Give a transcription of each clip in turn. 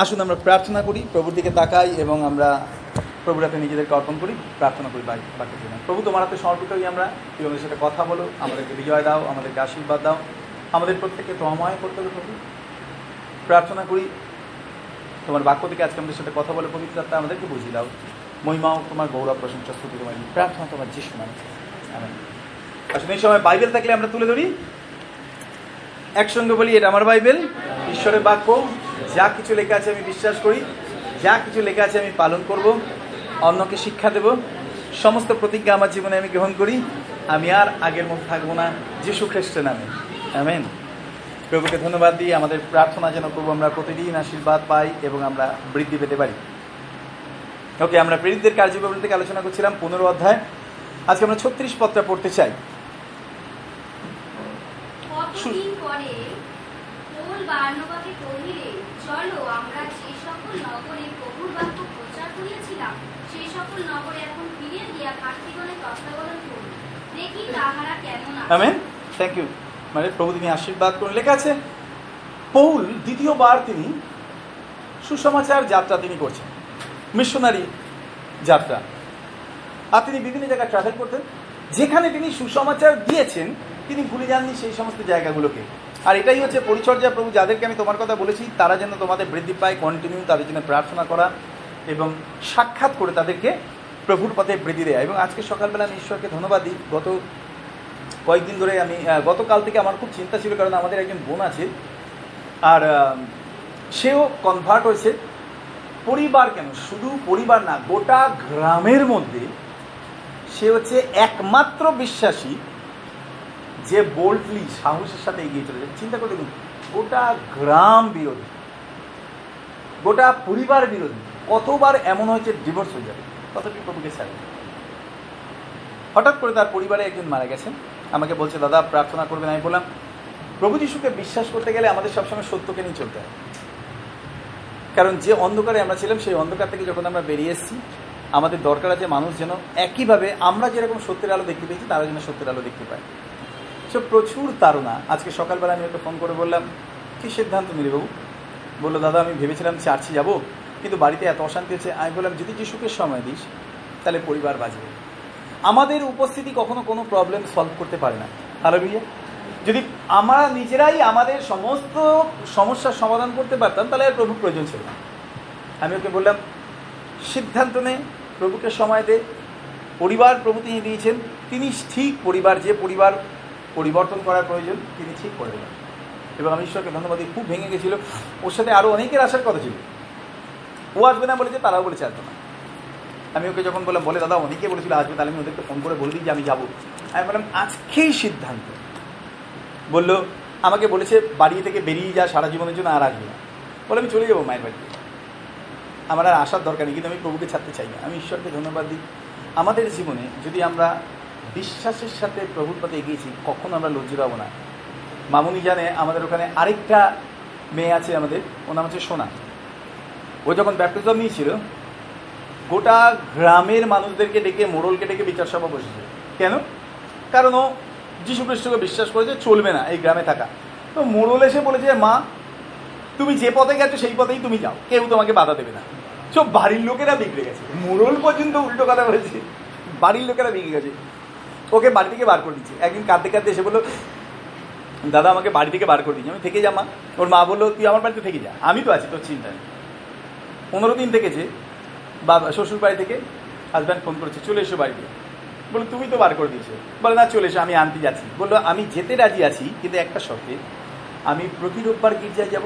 আসুন আমরা প্রার্থনা করি, প্রভুর দিকে তাকাই এবং আমরা প্রভুর হাতে নিজেদেরকে অর্পণ করি, প্রার্থনা করি বাকি দিনে প্রভু, তোমার হাতে সমর্পিত হই আমরা তুমি আমাদের সাথে কথা বলো, আমাদেরকে বিজয় দাও, আমাদেরকে আশীর্বাদ দাও, আমাদের প্রত্যেককে তোমায় করতে হবে প্রভু। প্রার্থনা করি, তোমার বাক্য থেকে আজকে আমাদের সাথে কথা বলে পবিত্র আত্মা আমাদেরকে বুঝিয়ে দাও। মহিমাও তোমার গৌরব, প্রশংসা, স্তুতি তোমার প্রার্থনা তোমার নামে। আমেন। আসলে এই সময় বাইবেল থাকলে আমরা তুলে ধরি। একসঙ্গে বলি, এটা আমার বাইবেল, ঈশ্বরের বাক্য। যা কিছু লেখা আছে আমি বিশ্বাস করি, যা কিছু লেখা আছে আমি পালন করব, অন্যকে শিক্ষা দেব। সমস্ত প্রতিজ্ঞা আমার জীবনে আমি গ্রহণ করি, আমি আর আগের মতো থাকব না, যিশু খ্রিস্টের নামে। আমেন। প্রভুকে ধন্যবাদ দিই, আমাদের প্রার্থনা যেন প্রভু আমরা প্রতিদিন আশীর্বাদ পাই এবং আমরা বৃদ্ধি পেতে পারি। ওকে, আমরা প্রেরিতদের কার্যবিবরণ থেকে আলোচনা করছিলাম পনেরো অধ্যায়। আজকে আমরা ছত্রিশ পত্রা পড়তে চাই। কতদিন পরে বার্নবাকে কহিলে চলো, আমরা সকল নগরে প্রভুর বাক্য প্রচার করিয়াছিলাম, সেই সকল নগরে এখন দিয়া তত্ত্বাবধান দেখি তাহারা কেমন থ্যাংক ইউ মানে প্রভু তিনি আশীর্বাদ করে লেখা আছে, পৌল দ্বিতীয়বার তিনি সুসমাচার যাত্রা তিনি করছেন, মিশনারি যাত্রা। আর তিনি বিভিন্ন জায়গায় ট্রাভেল করতেন। যেখানে তিনি সুসমাচার দিয়েছেন, তিনি ভুলে যাননি সেই সমস্ত জায়গাগুলোকে। আর এটাই হচ্ছে পরিচর্যা প্রভু, যাদেরকে আমি তোমার কথা বলেছি, তারা যেন তোমাদের বৃদ্ধি পায় কন্টিনিউ তাদের জন্য প্রার্থনা করা এবং সাক্ষাৎ করে তাদেরকে প্রভুর পথে বৃদ্ধি দেয়। এবং আজকে সকালবেলা আমি ঈশ্বরকে ধন্যবাদ দিই। গত কয়েকদিন ধরে আমি গতকাল থেকে আমার খুব চিন্তা ছিল, কারণ আমাদের একজন বোন আছে। আর সেও কনভার্ট হয়েছে। পরিবার কেন? শুধু পরিবার না, গোটা গ্রামের মধ্যে সে হচ্ছে একমাত্র বিশ্বাসী যে বোল্ডলি সাহসের সাথে এগিয়ে চলেছে, চিন্তা করে দেখুন, গোটা গ্রাম বিরোধী, গোটা পরিবার বিরোধী, কতবার এমন হয়েছে ডিভোর্স হয়ে যাবে? তথাপি প্রভুকে ছাড়ে হঠাৎ করে তার পরিবারে একজন মারা গেছেন। আমাকে বলছে, দাদা, প্রার্থনা করবেন, আমি বললাম, প্রভু যিশুকে বিশ্বাস করতে গেলে আমাদের সবসময় সত্যকে নিয়ে চলতে হয়। কারণ যে অন্ধকারে আমরা ছিলাম, সেই অন্ধকার থেকে যখন আমরা বেরিয়ে এসেছি, আমাদের দরকার আছে মানুষ যেন একইভাবে আমরা যেরকম সত্যের আলো দেখতে পেয়েছি, তারা যেন সত্যের আলো দেখতে পায়। সো প্রচুর তারা আজকে সকালবেলা আমি ওকে ফোন করে বললাম, কি সিদ্ধান্ত নিলে বাবু? বলল, দাদা, আমি ভেবেছিলাম চার্চে যাব, কিন্তু বাড়িতে এত অশান্তি হচ্ছে। আমি বললাম, যদি যিশুকে সময় দিস, তাহলে পরিবার বাঁচবে। আমাদের উপস্থিতি কখনো কোনো প্রবলেম সলভ করতে পারে না। হ্যালো ভাইয়া যদি আমরা নিজেরাই আমাদের সমস্ত সমস্যার সমাধান করতে পারতাম, তাহলে আর প্রভুর প্রয়োজন ছিল না। আমি ওকে বললাম, সিদ্ধান্ত নে, প্রভুকে সময় দে। পরিবার প্রভু তিনি দিয়েছেন। তিনি ঠিক পরিবার, যে পরিবার পরিবর্তন করার প্রয়োজন তিনি ঠিক করে দেবেন এবং আমি ঈশ্বরকে ধন্যবাদ খুব ভেঙে গেছিল। ওর সাথে আরও অনেকের আসার কথা ছিল। ও আসবে না বলেছে, তারাও বলেছে আসবে না। আমি ওকে যখন বললাম, বলে, দাদা, অনেকে বলেছিল আসবে, তাহলে আমি ওদেরকে ফোন করে বলে দিই যে আমি যাব। আমি বললাম, আজকেই সিদ্ধান্ত। বলল, আমাকে বলেছে বাড়ি থেকে বেরিয়ে যা, সারা জীবনের জন্য আর আসবে না। বলে আমি চলে যাব মায়ের বাড়িতে। আমার আর আসার দরকার নেই, কিন্তু আমি প্রভুকে ছাড়তে চাই না। আমি ঈশ্বরকে ধন্যবাদ দিই। আমাদের জীবনে যদি আমরা বিশ্বাসের সাথে প্রভুর পথে এগিয়েছি, কখনো আমরা লজ্জিত হব না। মামুনি জানে আমাদের ওখানে আরেকটা মেয়ে আছে আমাদের, ওর নাম হচ্ছে সোনা। ও যখন ব্যাপটিজম নিয়েছিল, গোটা গ্রামের মানুষদেরকে ডেকে, মোড়লকে ডেকে বিচার সভা বসেছে। কেন? কারণ ও যীশু খ্রিস্টকে বিশ্বাস করেছে চলবে না এই গ্রামে থাকা। তো মোড়ল এসে বলেছে, মা, তুমি যে পথে গেছো সেই পথেই তুমি যাও, কেউ তোমাকে বাধা দেবে না। সব বাড়ির লোকেরা বিগড়ে গেছে। মোড়ল পর্যন্ত উল্টো কথা বলেছে, বাড়ির লোকেরা বিগড়ে গেছে। ওকে বাড়ি থেকে বার করে দিচ্ছে একদিন কাঁদতে কাঁদতে এসে বলল, দাদা, আমাকে বাড়ি থেকে বার করে দিচ্ছে আমি থেকে যা ওর মা বলল, তুই আমার বাড়িতে থেকে যা। আমি তো আছি তোর চিন্তা নেই পনেরো দিন থেকেছে, বাবা, শ্বশুর বাড়ি থেকে হাজব্যান্ড ফোন করেছে, চলে এসো বাড়িতে। বলে তুমি তো বার করে দিয়েছ। বলে, না, চলে এসো, আমি আনতে যাচ্ছি। বলল, আমি যেতে রাজি আছি, কিন্তু একটা শর্তে, আমি প্রতি রোববার গির্জায় যাব,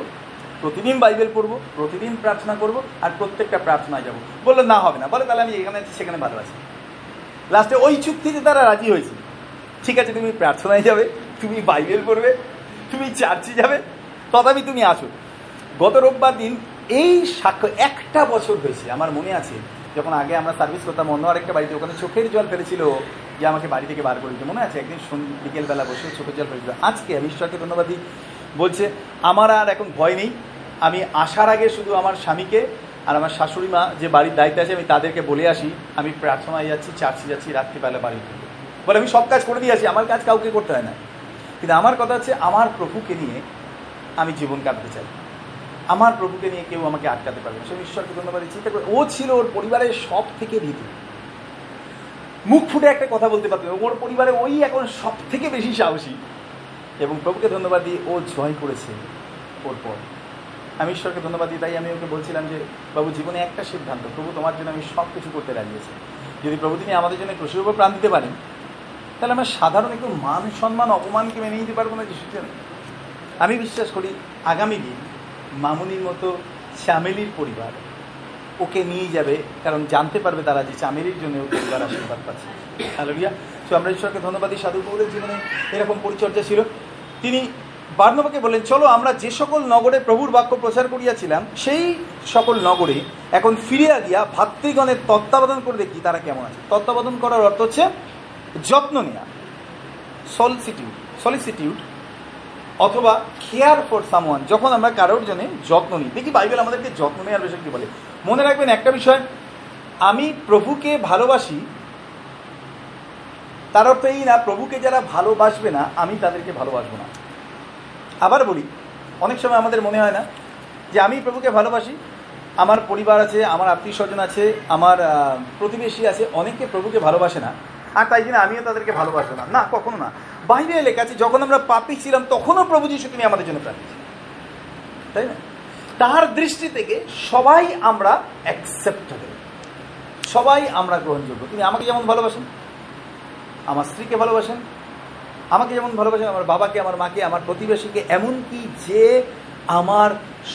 প্রতিদিন বাইবেল পড়ব, প্রতিদিন প্রার্থনা করব, আর প্রত্যেকটা প্রার্থনায় যাব। বলল, না, হবে না। বলে, তাহলে আমি এখানে আছি, সেখানে ভালো আছি। লাস্টে ওই চুক্তিতে তারা রাজি হয়েছে। ঠিক আছে, তুমি প্রার্থনায় যাবে, তুমি বাইবেল পড়বে, তুমি চার্চে যাবে, তথাপি তুমি আসো। গত রোববার দিন এই সাক্ষ্য একটা বছর হয়েছে, আমার মনে আছে, যখন আগে আমরা সার্ভিস করতাম, অন্য আরেকটা বাড়িতে, ওখানে চোখের জল ফেলেছিল যে আমাকে বাড়ি থেকে বার করে দিতে মনে আছে, একদিন বিকেলবেলা বসে চোখের জল ফেলেছিল। আজকে আমি ঈশ্বরকে ধন্যবাদ দিই। বলছে, আমার আর এখন ভয় নেই। আমি আসার আগে শুধু আমার স্বামীকে আর আমার শাশুড়ি মা যে বাড়ির দায়িত্বে আছে, আমি তাদেরকে বলে আসি, আমি প্রার্থনায় যাচ্ছি, চার্চে যাচ্ছি, রাত্রিবেলা বাড়ি ফিরবো। বলে, আমি সব কাজ করে দিয়ে আসি, আমার কাজ কাউকে করতে হয় না। কিন্তু আমার কথা হচ্ছে, আমার প্রভুকে নিয়ে আমি জীবন কাটাতে চাই। আমার প্রভুকে নিয়ে কেউ আমাকে আটকাতে পারবে সে ঈশ্বরকে ধন্যবাদ চিন্তা করে, ও ছিল ওর পরিবারের সব থেকে ভীতু। মুখ ফুটে একটা কথা বলতে পারতো। ওর পরিবারে ওই এখন সব থেকে বেশি সাহসী। এবং প্রভুকে ধন্যবাদ দিয়ে ও জয় করেছে ওর পর। আমি ঈশ্বরকে ধন্যবাদ দিই, তাই আমি ওকে বলছিলাম যে বাবু জীবনে একটা সিদ্ধান্ত, প্রভু তোমার জন্য আমি সব কিছু করতে রাজি আছি। যদি প্রভু তিনি আমাদের জন্য ক্রুশের উপর প্রাণ দিতে পারেন, তাহলে আমরা সাধারণ একটু মান সম্মান, অপমানকে মেনে নিতে পারব না জন্য। আমি বিশ্বাস করি, আগামী দিন মামুনির মতো চামেলির পরিবার ওকে নিয়ে যাবে, কারণ জানতে পারবে তারা যে চামেলির জন্য ও পরিবার আশীর্বাদ পাচ্ছে। হ্যালো রিয়া তো আমরা ঈশ্বরকে ধন্যবাদ সাধু পৌরের জীবনে এরকম পরিচর্যা ছিল। তিনি বার্নবাকে বলেন চলো আমরা যে সকল নগরে প্রভুর বাক্য প্রচার করিয়াছিলাম, সেই সকল নগরে এখন ফিরিয়া গিয়া ভাতৃগণের তত্ত্বাবধান করে দেখি তারা কেমন আছে। তত্ত্বাবধান করার অর্থ হচ্ছে যত্ন নেওয়া সলিসিটিউড সলিসিটিউড অথবা কেয়ার ফর সামওয়ান যখন আমরা কারোর জন্য যত্ন নিই। দেখি বাইবেল আমাদেরকে যত্ন নেওয়ার বিষয় কি বলে? মনে রাখবেন একটা বিষয়, আমি প্রভুকে ভালোবাসি, তার অর্থ এই না, প্রভুকে যারা ভালোবাসবে না, আমি তাদেরকে ভালোবাসবো না। আবার বলি, অনেক সময় আমাদের মনে হয় না যে আমি প্রভুকে ভালোবাসি, আমার পরিবার আছে, আমার আত্মীয় স্বজন আছে, আমার প্রতিবেশী আছে, অনেকে প্রভুকে ভালোবাসে না। আর তাই জন্য আমিও তাদেরকে ভালোবাসবো না। না, কখনো না। বাইরে লেখা আছে, যখন আমরা পাপি ছিলাম, তখনও প্রভু যিশু তিনি আমাদের জন্য প্রাপ্তি তাই না? তার দৃষ্টি থেকে সবাই আমরা অ্যাকসেপ্টেবল সবাই আমরা গ্রহণযোগ্য। তিনি আমাকে যেমন ভালোবাসেন, আমার স্ত্রীকে ভালোবাসেন আমাকে যেমন ভালোবাসেন, আমার বাবাকে, আমার মাকে, আমার প্রতিবেশীকে, এমনকি যে আমার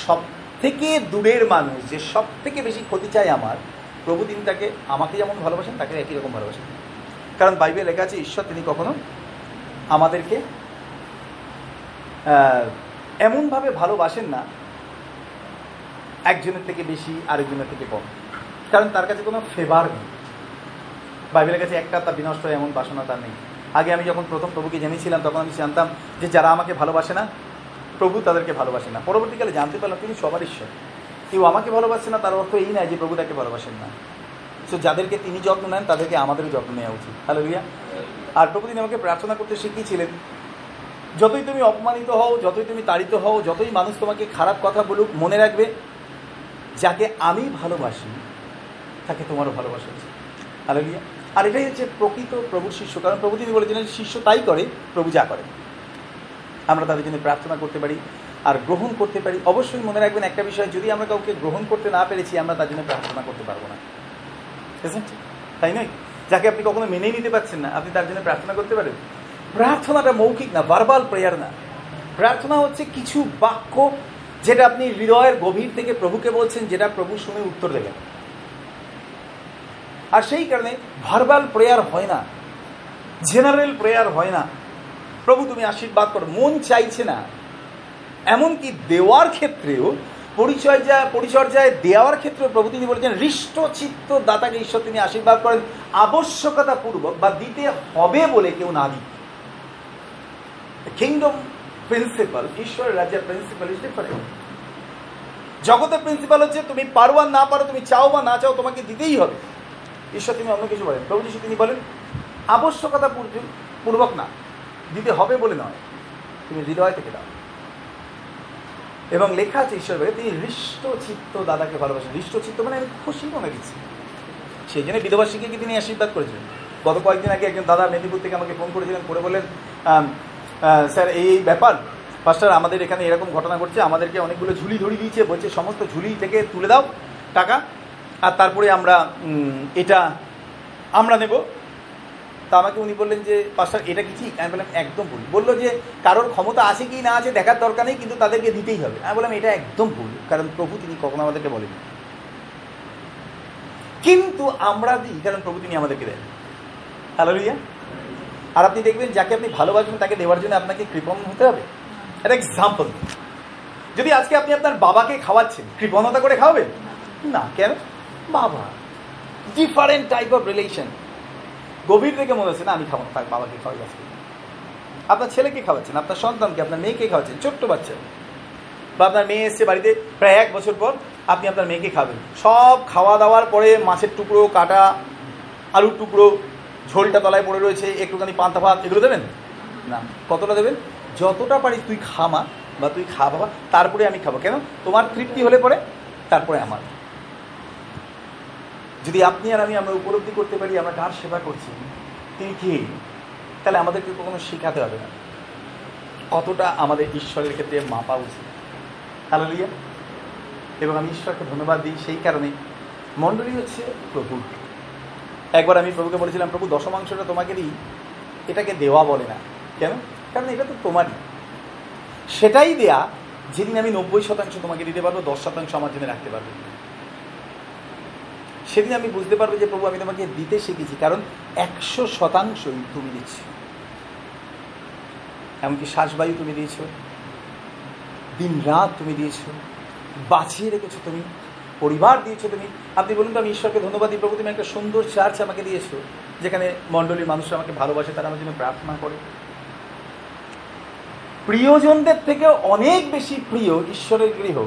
সব থেকে দূরের মানুষ, যে সব থেকে বেশি ক্ষতি চায় আমার, প্রভু তিনি তাকে, আমাকে যেমন ভালোবাসেন, তাকে একই রকম ভালোবাসেন। কারণ বাইবেল লেখা আছে, ঈশ্বর তিনি কখনো আমাদেরকে এমনভাবে ভালোবাসেন না, একজনের থেকে বেশি, আরেকজনের থেকে কম। কারণ তার কাছে কোনো ফেভার নেই। বাইবেলের কাছে একটা তার বিনষ্ট এমন বাসনা তার নেই। আগে আমি যখন প্রথম প্রভুকে জেনেছিলাম, তখন আমি জানতাম যে যারা আমাকে ভালোবাসে না, প্রভু তাদেরকে ভালোবাসে না। পরবর্তীকালে জানতে পারলাম তিনি সবার ঈশ্বর। কেউ আমাকে ভালোবাসে না, তার অর্থ এই নয় যে প্রভু তাকে ভালোবাসেন না। সো যাদেরকে তিনি যত্ন নেন, তাদেরকে আমাদেরও যত্ন নেওয়া উচিত। হ্যালো রিয়া আর প্রভু তিনি আমাকে প্রার্থনা করতে শিখিয়েছিলেন, যতই তুমি অপমানিত হও, যতই তুমি তাড়িত হও, যতই মানুষ তোমাকে খারাপ কথা বলুক, মনে রাখবে, যাকে আমি ভালোবাসি, তাকে তোমারও ভালোবাসা উচিত। হ্যালো রিয়া আর এটাই হচ্ছে প্রকৃত প্রভুর শিষ্য। কারণ প্রভু তিনি বলেছিলেন শিষ্য তাই করে, প্রভু যা করে। আমরা তাদের জন্য প্রার্থনা করতে পারি আর গ্রহণ করতে পারি। অবশ্যই মনে রাখবেন একটা বিষয়, যদি আমরা কাউকে গ্রহণ করতে না পেরেছি, আমরা তার জন্য প্রার্থনা করতে পারব না। তাই নয়? যাকে আপনি কখনো মেনেই নিতে পারছেন না, আপনি তার জন্য প্রার্থনা করতে পারেন? প্রার্থনাটা মৌখিক না ভার্বাল প্রেয়ার না। প্রার্থনা হচ্ছে কিছু বাক্য যেটা আপনি হৃদয়ের গভীর থেকে প্রভুকে বলছেন, যেটা প্রভু শুনে উত্তর দেবেন। আর সেই কারণে ভার্বাল প্রেয়ার হয় না জেনারেল প্রেয়ার হয় না। প্রভু, তুমি আশীর্বাদ করো, মন চাইছে না। এমনকি দেওয়ার ক্ষেত্রেও পরিচর্যা পরিচর্যায় দেওয়ার ক্ষেত্রে প্রভু তিনি বলেছেন, হৃষ্ট চিত্ত দাতাকে ঈশ্বর তিনি আশীর্বাদ করেন আবশ্যকতা পূর্বক বা দিতে হবে বলে কেউ না দিক কিংডম প্রিন্সিপাল ঈশ্বরের রাজ্যের প্রিন্সিপাল ইজ ডিফারেন্ট জগতের প্রিন্সিপাল হচ্ছে, তুমি পারো না পারো, তুমি চাও বা না চাও, তোমাকে দিতেই হবে। ঈশ্বর তিনি অন্য কিছু বলেন। প্রভু যিশু তিনি বলেন আবশ্যকতা পূর্ব- পূর্বক না দিতে হবে বলে নয়। তুমি হৃদয় থেকে দাও। এবং লেখা আছে ঈশ্বর বলে তিনি হৃষ্ট চিত্ত দাদাকে ভালোবাসেন। হৃষ্ট চিত্ত মানে আমি খুশি মনে দিচ্ছি সেই জন্য বিধবা শিক্ষিকে তিনি আশীর্বাদ করেছিলেন। গত কয়েকদিন আগে একজন দাদা মেদিনীপুর থেকে আমাকে ফোন করেছিলেন করে আহ, স্যার এই ব্যাপার পাস্টার আমাদের এখানে এরকম ঘটনা ঘটছে আমাদেরকে অনেকগুলো ঝুলি ধরিয়ে দিয়েছে বলছে সমস্ত ঝুলি থেকে তুলে দাও টাকা। আর তারপরে আমরা এটা আমরা নেব। তা আমাকে উনি বললেন যে, পাস্টার, এটা কি ঠিক? আমি বললাম, একদম ভুল। বলল যে, কারোর ক্ষমতা আছে কি না আছে দেখার দরকার নেই, কিন্তু তাদেরকে দিতেই হবে। আমি বললাম, এটা একদম ভুল, কারণ প্রভু তিনি কখনো আমাদেরকে বলেন কিন্তু আমরা দিই, কারণ প্রভু তিনি আমাদেরকে দেন। হ্যালো রিয়া আর আপনি দেখবেন, যাকে আপনি ভালোবাসবেন, তাকে দেওয়ার জন্য আপনাকে কৃপণ হতে হবে। একটা এক্সাম্পল যদি আজকে আপনি আপনার বাবাকে খাওয়াচ্ছেন, কৃপণতা করে খাওয়াবেন? না। কেন? বাবা। ডিফারেন্ট টাইপ অফ রিলেশন গভীর থেকে মনে হচ্ছে, না, আমি খাব থাক, বাবাকে খাওয়াই আজকে। আপনার ছেলেকে খাওয়াচ্ছেন, আপনার সন্তানকে, আপনার মেয়েকে খাওয়াচ্ছেন, ছোট্ট বাচ্চা। বা আপনার মেয়ে এসছে বাড়িতে প্রায় এক বছর পর, আপনি আপনার মেয়েকে খাবেন। সব খাওয়া দাওয়ার পরে মাছের টুকরো, কাটা, আলুর টুকরো, ঝোলটা তলায় পড়ে রয়েছে, একটুখানি পান্তা ভাত, এগুলো দেবেন? না, কতটা দেবেন? যতটা পারিস তুই খামা বা তুই খা বাবা, তারপরে আমি খাব। কেন? তোমার তৃপ্তি হলে পরে, তারপরে আমার। যদি আপনি আর আমি আমরা উপলব্ধি করতে পারি, আমরা কার সেবা করছি, তিনি কে? তাহলে আমাদেরকে কখনো শেখাতে হবে না। কতটা আমাদের ঈশ্বরের ক্ষেত্রে মাপা উচিত? হালেলুয়া এবং আমি ঈশ্বরকে ধন্যবাদ দিই সেই কারণে। মণ্ডলী হচ্ছে প্রভু। একবার আমি প্রভুকে বলেছিলাম, প্রভু, দশমাংশটা তোমাকে দিই, এটাকে দেওয়া বলে না। কেন? কারণ এটা তো তোমারই। সেটাই দেয়া, যেদিন আমি নব্বই শতাংশ তোমাকে দিতে পারব, দশ শতাংশ আমার জন্য রাখতে পারব। সেদিন আমি বুঝতে পারব যে প্রভু, আমি তোমাকে দিতে শিখেছি, কারণ একশো শতাংশই তুমি দিচ্ছ। এমনকি শ্বাসবায়ু তুমি দিয়েছ দিন রাত তুমি দিয়েছ, বাঁচিয়ে রেখেছো তুমি, পরিবার দিয়েছ তুমি। আপনি বলুন তো, আমি ঈশ্বরকে ধন্যবাদ দিই, প্রভু, তুমি একটা সুন্দর চার্চ আমাকে দিয়েছ, যেখানে মণ্ডলীর মানুষরা আমাকে ভালোবাসে, তারা আমার জন্য প্রার্থনা করে। প্রিয়জনদের থেকে অনেক বেশি প্রিয় ঈশ্বরের গৃহ,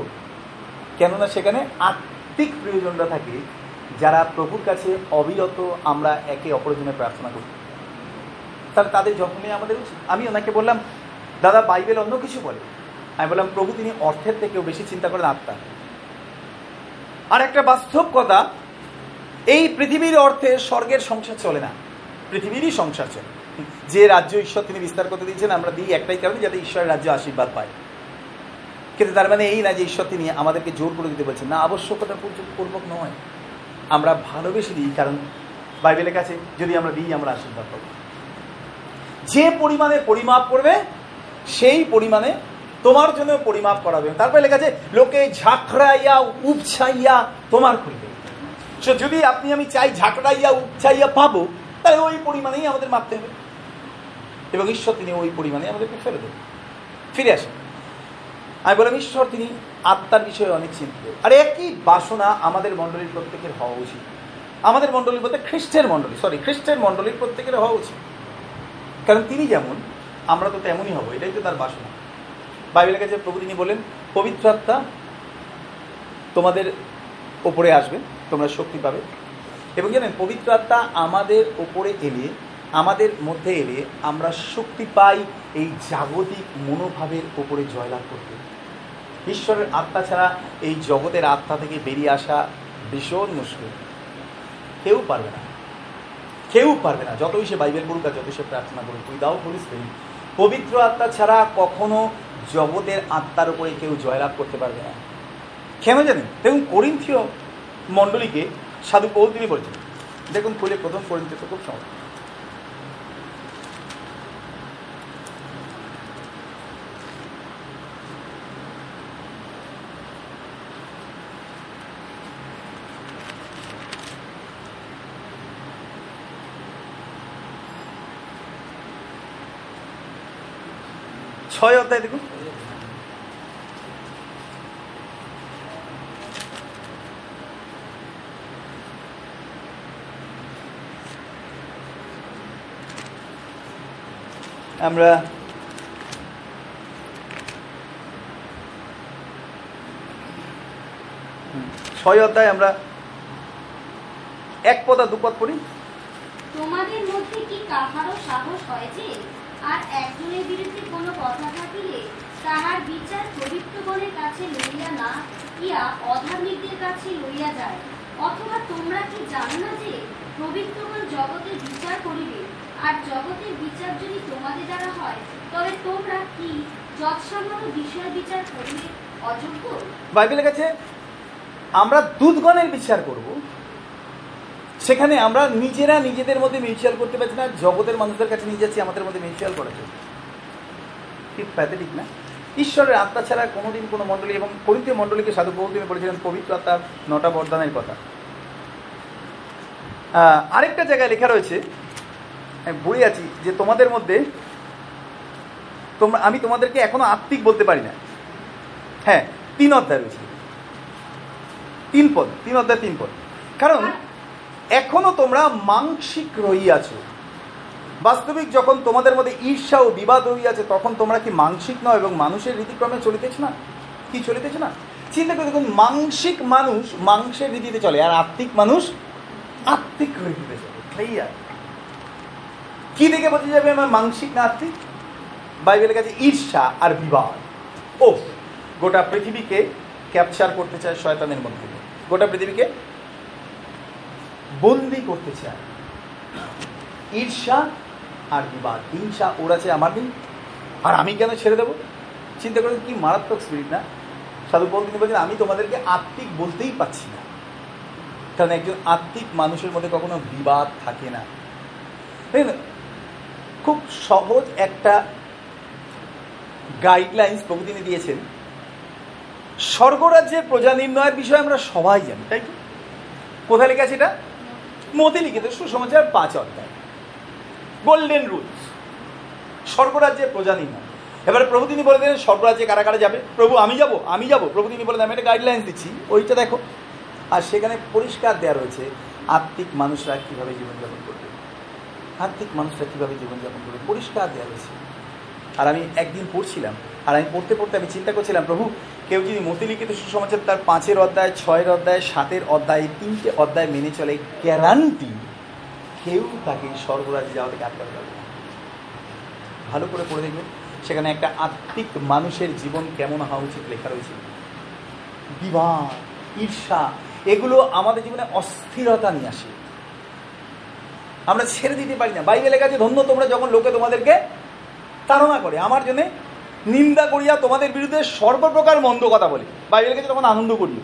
কেননা সেখানে আত্মিক প্রিয়জনরা থাকে যারা প্রভুর কাছে অবিরত আমরা একে অপরের জন্য প্রার্থনা করি। তাহলে তাদের যত্ন নেওয়া আমাদের উচিত। আমি ওনাকে বললাম, দাদা, বাইবেল অন্য কিছু বলে। আমি বললাম, প্রভু, তিনি অর্থের থেকেও বেশি চিন্তা করেন আত্মা আর একটা বাস্তব কথা এই পৃথিবীর অর্থে স্বর্গের সংসার চলে না। পৃথিবীরই সংসার চলে। যে রাজ্য ঈশ্বর তিনি বিস্তার করতে দিয়েছেন, আমরা দিই একটাই কারণে যাতে ঈশ্বরের রাজ্য আশীর্বাদ পায়। কিন্তু তার মানে এই না যে ঈশ্বর তিনি আমাদেরকে জোর করে দিতে বলছেন। না, আবশ্যকতা পূর্বক নয়। আমরা ভালোবেসে দিই, কারণ বাইবেলের কাছে যদি আমরা দিই, আমরা আশীর্বাদ পাবো। যে পরিমাণে পরিমাপ করবে, সেই পরিমাণে তোমার জন্য পরিমাপ করাবে। তারপরে লেখা আছে, লোকে ঝাঁকড়াইয়া, উপছাইয়া তোমার খুলবে। সে যদি আপনি, আমি চাই ঝাঁকড়াইয়া, উপছাইয়া পাবো, তাহলে ওই পরিমাণেই আমাদের মাপতে হবে। এবং ঈশ্বর তিনি ওই পরিমাণে আমাদেরকে ফেলে দেবেন। ফিরে আসেন। আমি বললাম, ঈশ্বর, তিনি আত্মার বিষয়ে অনেক চিন্তিত। আর একই বাসনা আমাদের মণ্ডলীর প্রত্যেকের হওয়া উচিত। আমাদের মণ্ডলীর বলতে খ্রিস্টের মণ্ডলী সরি খ্রিস্টের মণ্ডলীর প্রত্যেকের হওয়া উচিত। কারণ তিনি যেমন, আমরা তো তেমনই হব, এটাই তো তার বাসনা। বাইবেলের কাছে প্রভু তিনি বলেন পবিত্র আত্মা তোমাদের ওপরে আসবে, তোমরা শক্তি পাবে। এবং জানেন, পবিত্র আত্মা আমাদের ওপরে এলে, আমাদের মধ্যে এলে আমরা শক্তি পাই এই জাগতিক মনোভাবের ওপরে জয়লাভ করতে। ঈশ্বরের আত্মা ছাড়া এই জগতের আত্মা থেকে বেরিয়ে আসা ভীষণ মুশকিল। কেউ পারবে না। কেউ পারবে না। যতই সে বাইবেল পড়ুক আর যতই সে প্রার্থনা করুক তুই দাও করিস পবিত্র আত্মা ছাড়া কখনো জগতের আত্মার উপরে কেউ জয়লাভ করতে পারবে না। কেন জানেন? দেখুন করিন্থীয় মণ্ডলীকে সাধু পৌল তিনি বলছেন। দেখুন খুলে প্রথম করিন্থীয় খুব সহজ ছয় অধ্যায় দেখুন আমরা ছয় অধ্যায় আমরা এক পদ আর দুপদ পড়ি। তোমাদের মধ্যে কি কাহারও সাহস হয় যে আর একজনের বিরুদ্ধে কোনো কথা থাকিলে তাহার বিচার পবিত্রগণের কাছে লইয়া না, ইয়া অধার্মিকদের কাছে লইয়া যায়। অথবা তোমরা কি জানো না যে পবিত্রগণ জগতের বিচার করিবে, আর জগতের বিচার যদি তোমাদের দ্বারা হয়, তবে তোমরা কি যৎসামান্য বিষয় বিচার করিবে, অযোগ্য? বাইবেলের কাছে আমরা দুধগণের বিচার করব। সেখানে আমরা নিজেরা নিজেদের মধ্যে মিউচুয়াল করতে পারছি না, জগতের মানুষদের কাছে নিয়ে যাচ্ছি, আমাদের মধ্যে মিউচুয়াল করার জন্য। কি প্যাথেটিক না? ঈশ্বরের আত্মা ছাড়া কোনোদিন কোনো মণ্ডলী এবং পরিতীয় মণ্ডলীকে সাধু বহুদিনে বলেছিলেন, পবিত্র আত্মার নটা বরদানের কথা। আরেকটা জায়গায় লেখা রয়েছে বই আছি যে তোমাদের মধ্যে তোমরা, আমি তোমাদেরকে এখনও আত্মিক বলতে পারি না। হ্যাঁ তিন অধ্যায় রয়েছে। তিন পদ, তিন অধ্যায় তিন পদ। কারণ এখনও তোমরা মাংসিক রইয়াছো বাস্তবিক যখন তোমাদের মধ্যে ঈর্ষা ও বিবাদ রইয়াছে তখন তোমরা কি মাংসিক নয় এবং মানুষের রীতিক্রমে চলিতেছ না? কি চলিতেছ না? চিন্তা করে দেখুন, মাংসিক মানুষ মাংসের রীতিতে চলে, আর আত্মিক মানুষ আত্মিক রীতিতে চলে। কি দেখে বোঝা যাবে আমার মাংসিক না আত্মিক? বাইবেলের কাছে ঈর্ষা আর বিবাহ ও গোটা পৃথিবীকে ক্যাপচার করতে চায় শয়তানের মধ্যে। গোটা পৃথিবীকে বন্দি করতে চায়। ঈর্ষা আর বিবাদ। হিংসা ওরা চায় আমার দিন আর আমি কেন ছেড়ে দেবো? চিন্তা করেন কি মারাত্মক স্পিরিট না? সাধু পল তিনি বলছেন, আমি তোমাদেরকে আত্মিক বলতেই পাচ্ছি না। কারণ একজন আত্মিক মানুষের মধ্যে কখনো বিবাদ থাকে না। খুব সহজ একটা গাইডলাইন্স প্রভু তিনি দিয়েছেন। স্বর্গরাজ্যের প্রজা নির্ণয়ের বিষয়ে আমরা সবাই জানি, তাই তো? কোথায় লেখা আছে এটা? মতে লিখিত সুসমাচার পাঁচ অধ্যায়। গোল্ডেন রুলস স্বর্গরাজ্যের প্রজা নির্ণয় এবারে প্রভু তিনি বলে দিলেন স্বর্গরাজ্যে কারা কারা যাবে? প্রভু, আমি যাব আমি যাব। প্রভু তিনি বলে আমি একটা গাইডলাইন দিচ্ছি, ওইটা দেখো। আর সেখানে পরিষ্কার দেওয়া রয়েছে, আত্মিক মানুষরা কীভাবে জীবনযাপন করবে? আত্মিক মানুষরা কীভাবে জীবনযাপন করবে? পরিষ্কার দেওয়া রয়েছে। আর আমি একদিন পড়ছিলাম, আর আমি পড়তে পড়তে আমি চিন্তা করছিলাম, প্রভু কেউ যদি মতিলিখিত সুসমাচার তার পাঁচের অধ্যায়, ছয়ের অধ্যায়, সাতের অধ্যায়, তিনটে অধ্যায় মেনে চলে গ্যারান্টি কেউ তাকে স্বর্গরাজ্যে যাওয়া থেকে আটকাতে পারবে ভালো করে পড়ে দেখবেন, সেখানে একটা আত্মিক মানুষের জীবন কেমন হওয়া উচিত লেখা রয়েছে। বিবাহ, ঈর্ষা, এগুলো আমাদের জীবনে অস্থিরতা নিয়ে আসে। আমরা ছেড়ে দিতে পারি না। বাইবেলে কাছে ধন্য তোমরা যখন লোকে তোমাদেরকে তাড়না করে, আমার জন্যে নিন্দা করিয়া তোমাদের বিরুদ্ধে সর্বপ্রকার মন্দ কথা বলে। বাইবেলের কাছে তখন আনন্দ করি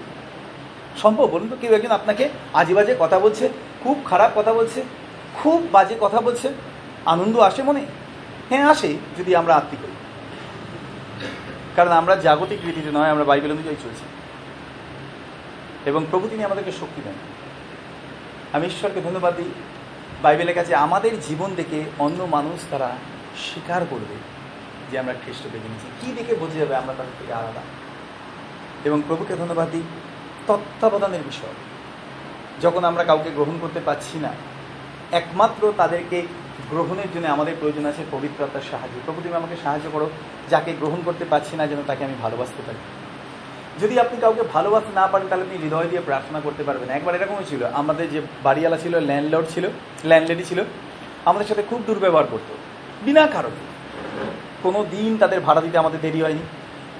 সম্ভব বলুন তো, কেউ একজন আপনাকে আজে বাজে কথা বলছে, খুব খারাপ কথা বলছে, খুব বাজে কথা বলছে, আনন্দ আসে মনে? হ্যাঁ আসে, যদি আমরা আত্মিক হই কারণ আমরা জাগতিক রীতিতে নয়, আমরা বাইবেল অনুযায়ী চলছি। এবং প্রভু তিনি আমাদেরকে শক্তি দেন। আমি ঈশ্বরকে ধন্যবাদ দিই। বাইবেলের কাছে আমাদের জীবন দেখে অন্য মানুষ তারা স্বীকার করবে। যে আমরা খ্রিস্ট দেখে নিয়েছি কী দেখে বোঝা যাবে আমরা তাদের থেকে আলাদা? এবং প্রভুকে ধন্যবাদ দিই তত্ত্বাবধানের বিষয়। যখন আমরা কাউকে গ্রহণ করতে পারছি না, একমাত্র তাদেরকে গ্রহণের জন্য আমাদের প্রয়োজন আছে পবিত্রতার সাহায্য। প্রভু তুমি আমাকে সাহায্য করো, যাকে গ্রহণ করতে পারছি না যেন তাকে আমি ভালোবাসতে পারি। যদি আপনি কাউকে ভালোবাসতে না পারেন, তাহলে আপনি হৃদয় দিয়ে প্রার্থনা করতে পারবেন একবার এরকমই ছিল। আমাদের যে বাড়িওয়ালা ছিল, ল্যান্ডলর্ড ছিল ল্যান্ডলেডি ছিল, আমাদের সাথে খুব দুর্ব্যবহার করতো। বিনা কারণে। কোনো দিন তাদের ভাড়া দিতে আমাদের দেরি হয়নি,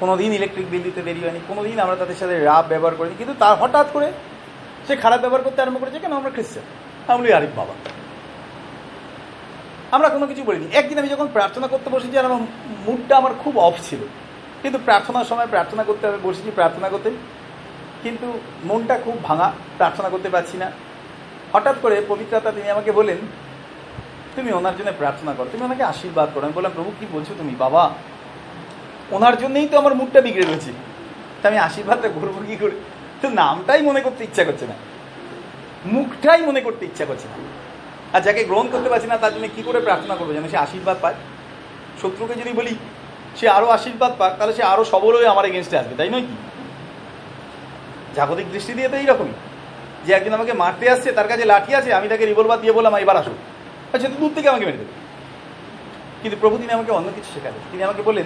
কোনো দিন ইলেকট্রিক বিল দিতে দেরি হয়নি, কোনো দিন আমরা তাদের সাথে রাব ব্যবহার করিনি। কিন্তু তার হঠাৎ করে সে খারাপ ব্যবহার করতে আরম্ভ করেছে, কেন আমরা খ্রিস্টান? আমি বলি আরিফ বাবা। আমরা কোনো কিছু বলিনি। একদিন আমি যখন প্রার্থনা করতে বসেছি, আর আমার মুডটা আমার খুব অফ ছিল। কিন্তু প্রার্থনার সময় প্রার্থনা করতে আমি বসেছি, প্রার্থনা করতে। কিন্তু মনটা খুব ভাঙা, প্রার্থনা করতে পারছি না। হঠাৎ করে পবিত্রতা তিনি আমাকে বলেন তুমি ওনার জন্য প্রার্থনা করো, তুমি ওনাকে আশীর্বাদ করো। আমি বললাম, প্রভু, কি বলছো তুমি? বাবা, ওনার জন্যই তো আমার মুডটা বিগড়ে রয়েছে। তা আমি আশীর্বাদটা করব কি করে? তো নামটাই মনে করতে ইচ্ছা করছে না। মুখটাই মনে করতে ইচ্ছা করছে না। আর যাকে গ্রহণ করতে পারছি না, তার জন্য কী করে প্রার্থনা করব যেন সে আশীর্বাদ পায়? শত্রুকে যদি বলি, সে আরও আশীর্বাদ পাক, তাহলে সে আরও সবল হয়ে আমার এগেনস্টে আসবে, তাই নয় কি? জাগতিক দৃষ্টি দিয়ে তো এইরকমই। যে একজন আমাকে মারতে আসছে, তার কাছে লাঠি আছে, আমি তাকে রিভলভার দিয়ে বললাম, এবার আসো। সে তো দূর থেকে আমাকে মেরে দেবে। কিন্তু প্রভু, তিনি আমাকে অন্য কিছু শেখালেন। তিনি আমাকে বলেন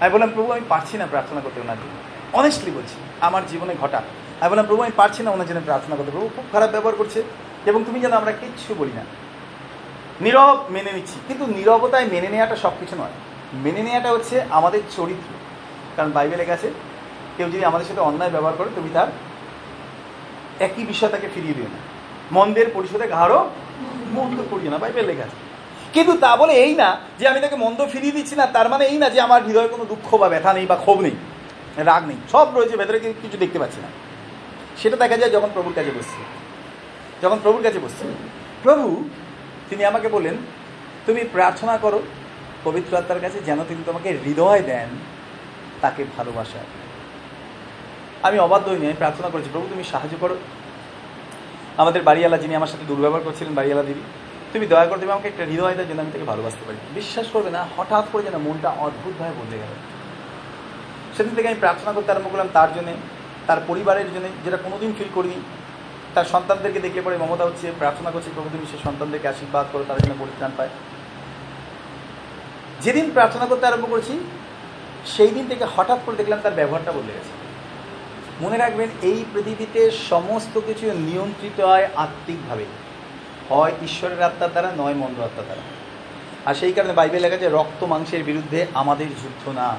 আমি বললাম, প্রভু, আমি পারছি না প্রার্থনা করতে ওনার জন্য। অনেস্টলি বলছি, আমার জীবনে ঘটা। আমি বললাম, প্রভু, আমি পারছি না ওনার জন্য প্রার্থনা করতে। প্রভু খুব খারাপ ব্যবহার করছে এবং তুমি যেন আমরা কিচ্ছু বলি না। নীরব মেনে নিচ্ছি। কিন্তু নীরবতায় মেনে নেওয়াটা সব কিছু নয়। মেনে নেওয়াটা হচ্ছে আমাদের চরিত্র। কারণ বাইবেলে গেছে কেউ যদি আমাদের সাথে অন্যায় ব্যবহার করে, তুমি তার একই বিষয় তাকে ফিরিয়ে দিও না। মন্দের পরিশোধে ঘাড়ও মন্দ করিও না, বাইবেল লেখা আছে। কিন্তু তা বলে এই না যে আমি তাকে মন্দ ফিরিয়ে দিচ্ছি না, তার মানে এই না যে আমার হৃদয়ে কোনো দুঃখ বা ব্যথা নেই বা ক্ষোভ নেই, রাগ নেই, সব রয়েছে, ভেতরে কিন্তু কিছু দেখতে পাচ্ছি না। সেটা দেখা যায় যখন প্রভুর কাছে বসছি। যখন প্রভুর কাছে বসছি। প্রভু, তিনি আমাকে বলেন তুমি প্রার্থনা করো, পবিত্র আত্মার কাছে, যেন তিনি তোমাকে হৃদয় দেন, তাকে ভালোবাসার আমি অবাধ্য হইনি আমি প্রার্থনা করেছি, প্রভু তুমি সাহায্য করো আমাদের বাড়িওয়ালা যিনি আমার সাথে দুর্ব্যবহার করছিলেন, বাড়িওয়ালা দিদি, তুমি দয়া করে তুমি আমাকে একটা হৃদয় দেয় যেন আমি তাকে ভালোবাসতে পারি। বিশ্বাস করবে না, হঠাৎ করে যেন মনটা অদ্ভুতভাবে বদলে গেল। সেদিন থেকে আমি প্রার্থনা করতে আরম্ভ করলাম তার জন্যে, তার পরিবারের জন্য, যেটা কোনোদিন ফিল করিনি। তার সন্তানদেরকে দেখলে পরে মমতা হচ্ছে, প্রার্থনা করছে, প্রভু, তুমি সে সন্তানদেরকে আশীর্বাদ করো, তার জন্য পরিত্রাণ পায়। যেদিন প্রার্থনা করতে আরম্ভ করেছি, সেই দিন থেকে হঠাৎ করে দেখলাম তার ব্যবহারটা বদলে গেছে। মনে রাখবেন, এই পৃথিবীতে সমস্ত কিছু নিয়ন্ত্রিত হয় আত্মিকভাবে। হয় ঈশ্বরের আত্মার দ্বারা, নয় মন্দ আত্মার দ্বারা। আর সেই কারণে বাইবেল লেখা যে রক্ত মাংসের বিরুদ্ধে আমাদের যুদ্ধ না।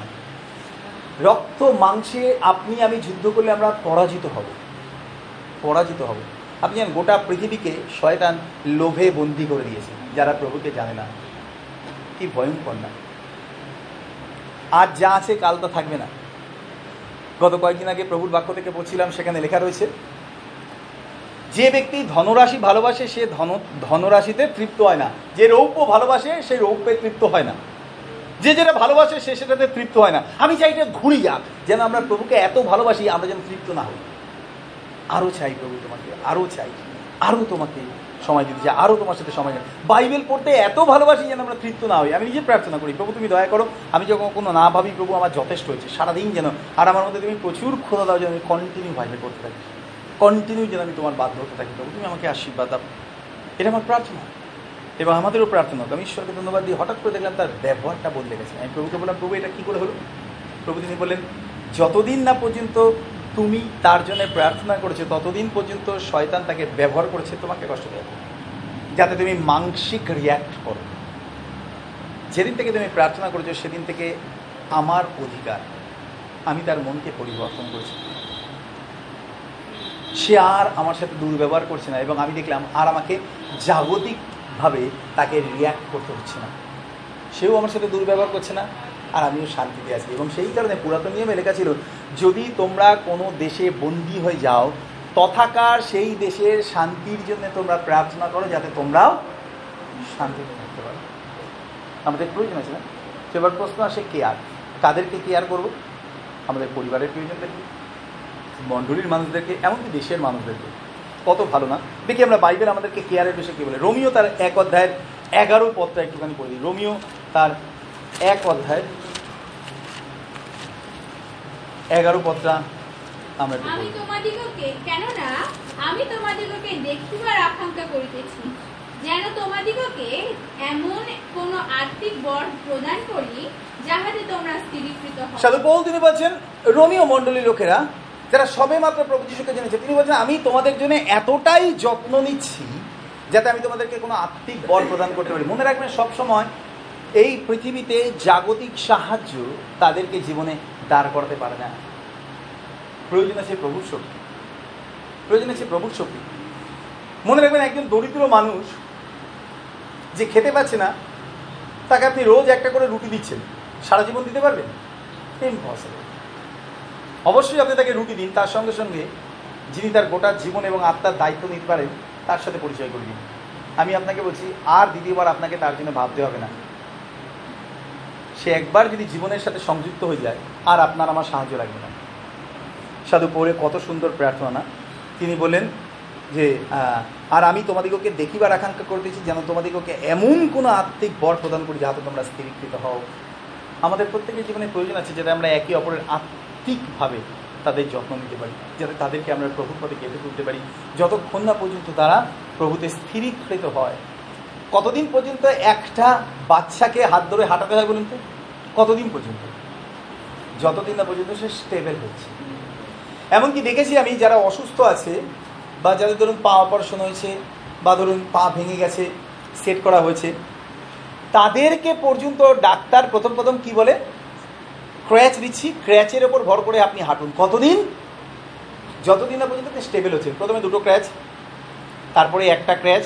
রক্ত মাংসে আপনি, আমি যুদ্ধ করলে আমরা পরাজিত হব। পরাজিত হব। আপনি জানেন, গোটা পৃথিবীকে শয়তান লোভে বন্দি করে দিয়েছে, যারা প্রভুকে জানে না। কি ভয়ঙ্কর না। আজ যা আছে কাল তা থাকবে না। গত কয়েকদিন আগে প্রভুর বাক্য থেকে পড়ছিলাম, সেখানে লেখা রয়েছে, যে ব্যক্তি ধনরাশি ভালোবাসে, সে ধন, ধনরাশিতে তৃপ্ত হয় না। যে রৌপ্য ভালোবাসে সেই রৌপ্যে তৃপ্ত হয় না। যে যেটা ভালোবাসে, সে সেটাতে তৃপ্ত হয় না। আমি চাই এটা ঘুরি যাক। যেন আমরা প্রভুকে এত ভালোবাসি, আমরা যেন তৃপ্ত না হই। আরও চাই প্রভু তোমাকে আরও চাই আরও তোমাকে সময় দিতে চাই, আরও তোমার সাথে সময় বাইবেল পড়তে এত ভালোবাসি যেন আমরা তৃপ্ত না হই। আমি নিজে প্রার্থনা করি, প্রভু তুমি দয়া করো, আমি যখন কোনো না ভাবি প্রভু আমার যথেষ্ট হয়েছে। সারাদিন যেন, আর আমার মধ্যে তুমি প্রচুর খোদা দাও যেন আমি কন্টিনিউ বাইবেল পড়তে থাকি। কন্টিনিউ যেন আমি তোমার বাধ্য হতে থাকি প্রভু, তুমি আমাকে আশীর্বাদ দাও। এটা আমার প্রার্থনা। এবং আমাদেরও প্রার্থনা আমি ঈশ্বরকে ধন্যবাদ দিয়ে হঠাৎ করে দেখলাম তার ব্যবহারটা বদলে গেছে। আমি প্রভুকে বললাম, প্রভু, এটা কী করে হলো? প্রভু তিনি বললেন, যতদিন না পর্যন্ত তুমি তার জন্য প্রার্থনা করেছ, ততদিন পর্যন্ত শয়তান তাকে ব্যবহার করেছে, তোমাকে কষ্ট দেয়। যাতে তুমি মানসিক রিয়াক্ট করো। যেদিন থেকে তুমি প্রার্থনা করেছ, সেদিন থেকে আমার অধিকার, আমি তার মনকে পরিবর্তন করেছি। সে আর আমার সাথে দুর্ব্যবহার করছে না এবং আমি দেখলাম আর আমাকে জাগতিকভাবে তাকে রিয়্যাক্ট করতে হচ্ছে না। সেও আমার সাথে দুর্ব্যবহার করছে না। আর আমিও শান্তিতে আছি। এবং সেই কারণে পুরাতন নিয়মে লেখা ছিল, যদি তোমরা কোনো দেশে বন্দী হয়ে যাও, তথাকার সেই দেশের শান্তির জন্য তোমরা প্রার্থনা করো যাতে তোমরাও শান্তিতে থাকতে পারো। আমাদের প্রয়োজন আছে না? তো এবার প্রশ্ন আসে কেয়ার কাদেরকে কেয়ার করব? আমাদের পরিবারের প্রয়োজনদেরকে মণ্ডলীর মানুষদেরকে, এমনকি দেশের মানুষদেরকে। কত ভালো না? দেখি আমরা বাইবেল আমাদেরকে কেয়ারের বিষয়ে কী বলে। রোমিও তার এক অধ্যায়ের এগারো পদটা একটুখানি পড়ি রোমিও তার এক অধ্যায় এগারো পদটা আমরা আমি তোমাদিগকে কেননা আমি তোমাদিগকে দেখিবার আকাঙ্ক্ষা করিতেছি যেন তোমাদিগকে এমন কোন আর্থিক বর প্রদান করি যাহাতে তোমরা স্থিরীকৃত হও। সাধু পৌল তিনি বলছেন রোমিও মণ্ডলীর লোকেরা যারা সবে মাত্র প্রভু যিশুকে জেনেছে তিনি বলছেন আমি তোমাদের জন্য এতটাই যত্ন নিচ্ছি যাতে আমি তোমাদেরকে কোনো আর্থিক বল প্রদান করতে পারি। মনে রাখবেন সবসময় এই পৃথিবীতে জাগতিক সাহায্য তাদেরকে জীবনে দাঁড় করাতে পারে না। প্রয়োজন আছে প্রভুর শক্তি। প্রয়োজন আছে প্রভুর শক্তি। মনে রাখবেন, একজন দরিদ্র মানুষ যে খেতে পাচ্ছে না, তাকে আপনি রোজ একটা করে রুটি দিচ্ছেন। সারা জীবন দিতে পারবেন? ইম্পসিবল অবশ্যই আপনি তাকে রুটি দিন, তার সঙ্গে সঙ্গে যিনি তার গোটা জীবন এবং আত্মার দায়িত্ব নিতে পারেন, তার সাথে পরিচয় করে দিন। আমি আপনাকে বলছি, আর দ্বিতীয়বার আপনাকে তার জন্য ভাবতে হবে না। সে একবার যদি জীবনের সাথে সংযুক্ত হয়ে যায়, আর আপনার আমার সাহায্য লাগবে না। সাধু পৌরে কত সুন্দর প্রার্থনা। তিনি বললেন যে আর আমি তোমাদিগকে দেখিবার আকাঙ্ক্ষা করতেছি যেন তোমাদিগকে এমন কোনো আত্মিক বর প্রদান করি যাহাতে তোমরা স্থিরীকৃত হও। আমাদের প্রত্যেকের জীবনে প্রয়োজন আছে যাতে আমরা একে অপরের আত্মিকভাবে তাদের যত্ন নিতে পারি, যাতে তাদেরকে আমরা প্রভুর পথে কেঁপে তুলতে পারি। যতক্ষণ না পর্যন্ত তারা প্রভুতে স্থিরীকৃত হয়। কতদিন পর্যন্ত একটা বাচ্চাকে হাত ধরে হাঁটাতে হয় বলুন তো? কতদিন পর্যন্ত? যতদিন না পর্যন্ত সে স্টেবল হচ্ছে। এমনকি দেখেছি আমি, যারা অসুস্থ আছে বা যাদের ধরুন পা অপারেশন হয়েছে বা ধরুন পা ভেঙে গেছে সেট করা হয়েছে, তাদেরকে পর্যন্ত ডাক্তার প্রথম প্রথম কি বলে? ক্র্যাচ দিচ্ছি। ক্র্যাচের ওপর ভর করে আপনি হাঁটুন। কতদিন? যতদিন না পর্যন্ত স্টেবল হচ্ছে। প্রথমে দুটো ক্র্যাচ তারপরে একটা ক্র্যাচ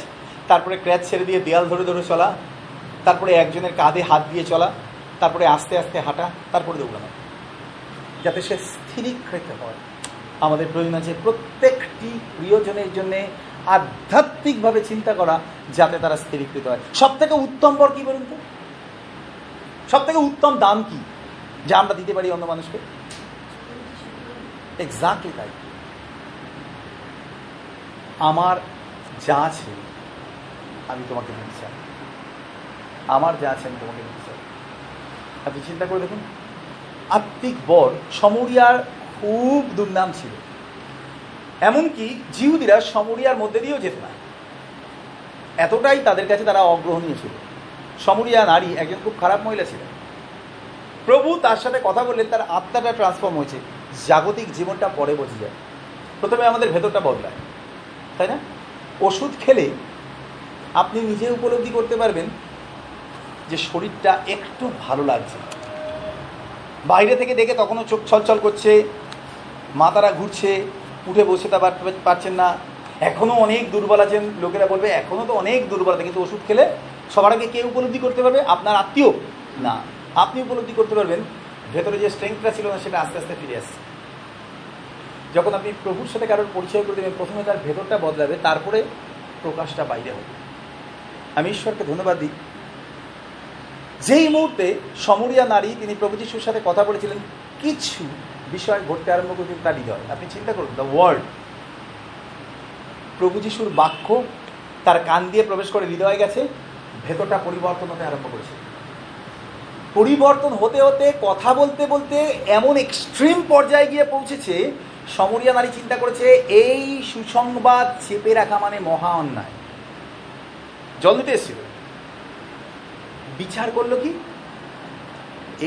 তারপরে ক্র্যাচ ছেড়ে দিয়ে দেয়াল ধরে ধরে চলা, তারপরে একজনের কাঁধে হাত দিয়ে চলা তারপরে আস্তে আস্তে হাঁটা, তারপরে দৌড়ানো। যাতে সে স্থিরীকৃত হয়। আমাদের প্রয়োজন আছে প্রত্যেকটি প্রিয়জনের জন্য আধ্যাত্মিকভাবে চিন্তা করা, যাতে তারা স্থিরীকৃত হয়। সব থেকে উত্তম পর কি বলুন তো? সব থেকে উত্তম দান কি, যা আমরা দিতে পারি অন্য মানুষকে? এক্সাক্টলি তাই। আমার যা আছে, আমি তোমাকে দিতে চাই। আমার যা আছে, আমি তোমাকে দিতে আপনি চিন্তা করে দেখুন। আত্মিক বর সমরিয়ার খুব দুর্নাম ছিল। এমনকি জিহুদিরা সমরিয়ার মধ্যে দিয়েও যেত না। এতটাই তাদের কাছে তারা অগ্রহণীয় ছিল। সমরিয়া নারী একজন খুব খারাপ মহিলা ছিলেন। প্রভু তার সাথে কথা বললেন, তার আত্মাটা ট্রান্সফর্ম হয়েছে। জাগতিক জীবনটা পরে বোঝা যায়। প্রথমে আমাদের ভেতরটা বদলায়। তাই না? ওষুধ খেলে আপনি নিজে উপলব্ধি করতে পারবেন যে শরীরটা একটু ভালো লাগছে। বাইরে থেকে দেখে তখনও চোখ ছলছল করছে মাথারা ঘুরছে, উঠে বসে তা পার- পারছেন না। এখনও অনেক দুর্বল আছেন, লোকেরা বলবে, এখনও তো অনেক দুর্বল আছে, কিন্তু ওষুধ খেলে সবার আগে কে উপলব্ধি করতে পারবে? আপনার আত্মীয়? না, আপনি উপলব্ধি করতে পারবেন, ভেতরে যে স্ট্রেংথটা ছিল না, সেটা আস্তে আস্তে ফিরে আসছে। যখন আপনি প্রভুর সাথে কারোর পরিচয় করে দেবেন, প্রথমে তার ভেতরটা বদলাবে, তারপরে প্রকাশটা বাইরে হবে। আমি ঈশ্বরকে ধন্যবাদ দিই। যেই মুহূর্তে সমরিয়া নারী তিনি প্রভু যিশুর সাথে কথা বলেছিলেন, কিছু বিষয় ঘটতে আরম্ভ করেছেন তার হৃদয়। আপনি চিন্তা করুন দ্য ওয়ার্ল্ড প্রভু যিশুর বাক্য তার কান দিয়ে প্রবেশ করে হৃদয়ে গেছে, ভেতরটা পরিবর্তন হতে আরম্ভ করেছে। পরিবর্তন হতে হতে, কথা বলতে বলতে এমন এক্সট্রিম পর্যায়ে গিয়ে পৌঁছেছে, সমরিয়া নারী চিন্তা করেছে, এই সুসংবাদ চেপে রাখা মানে মহা অন্যায়। জল দিতে এসেছিল। বিচার করল কি?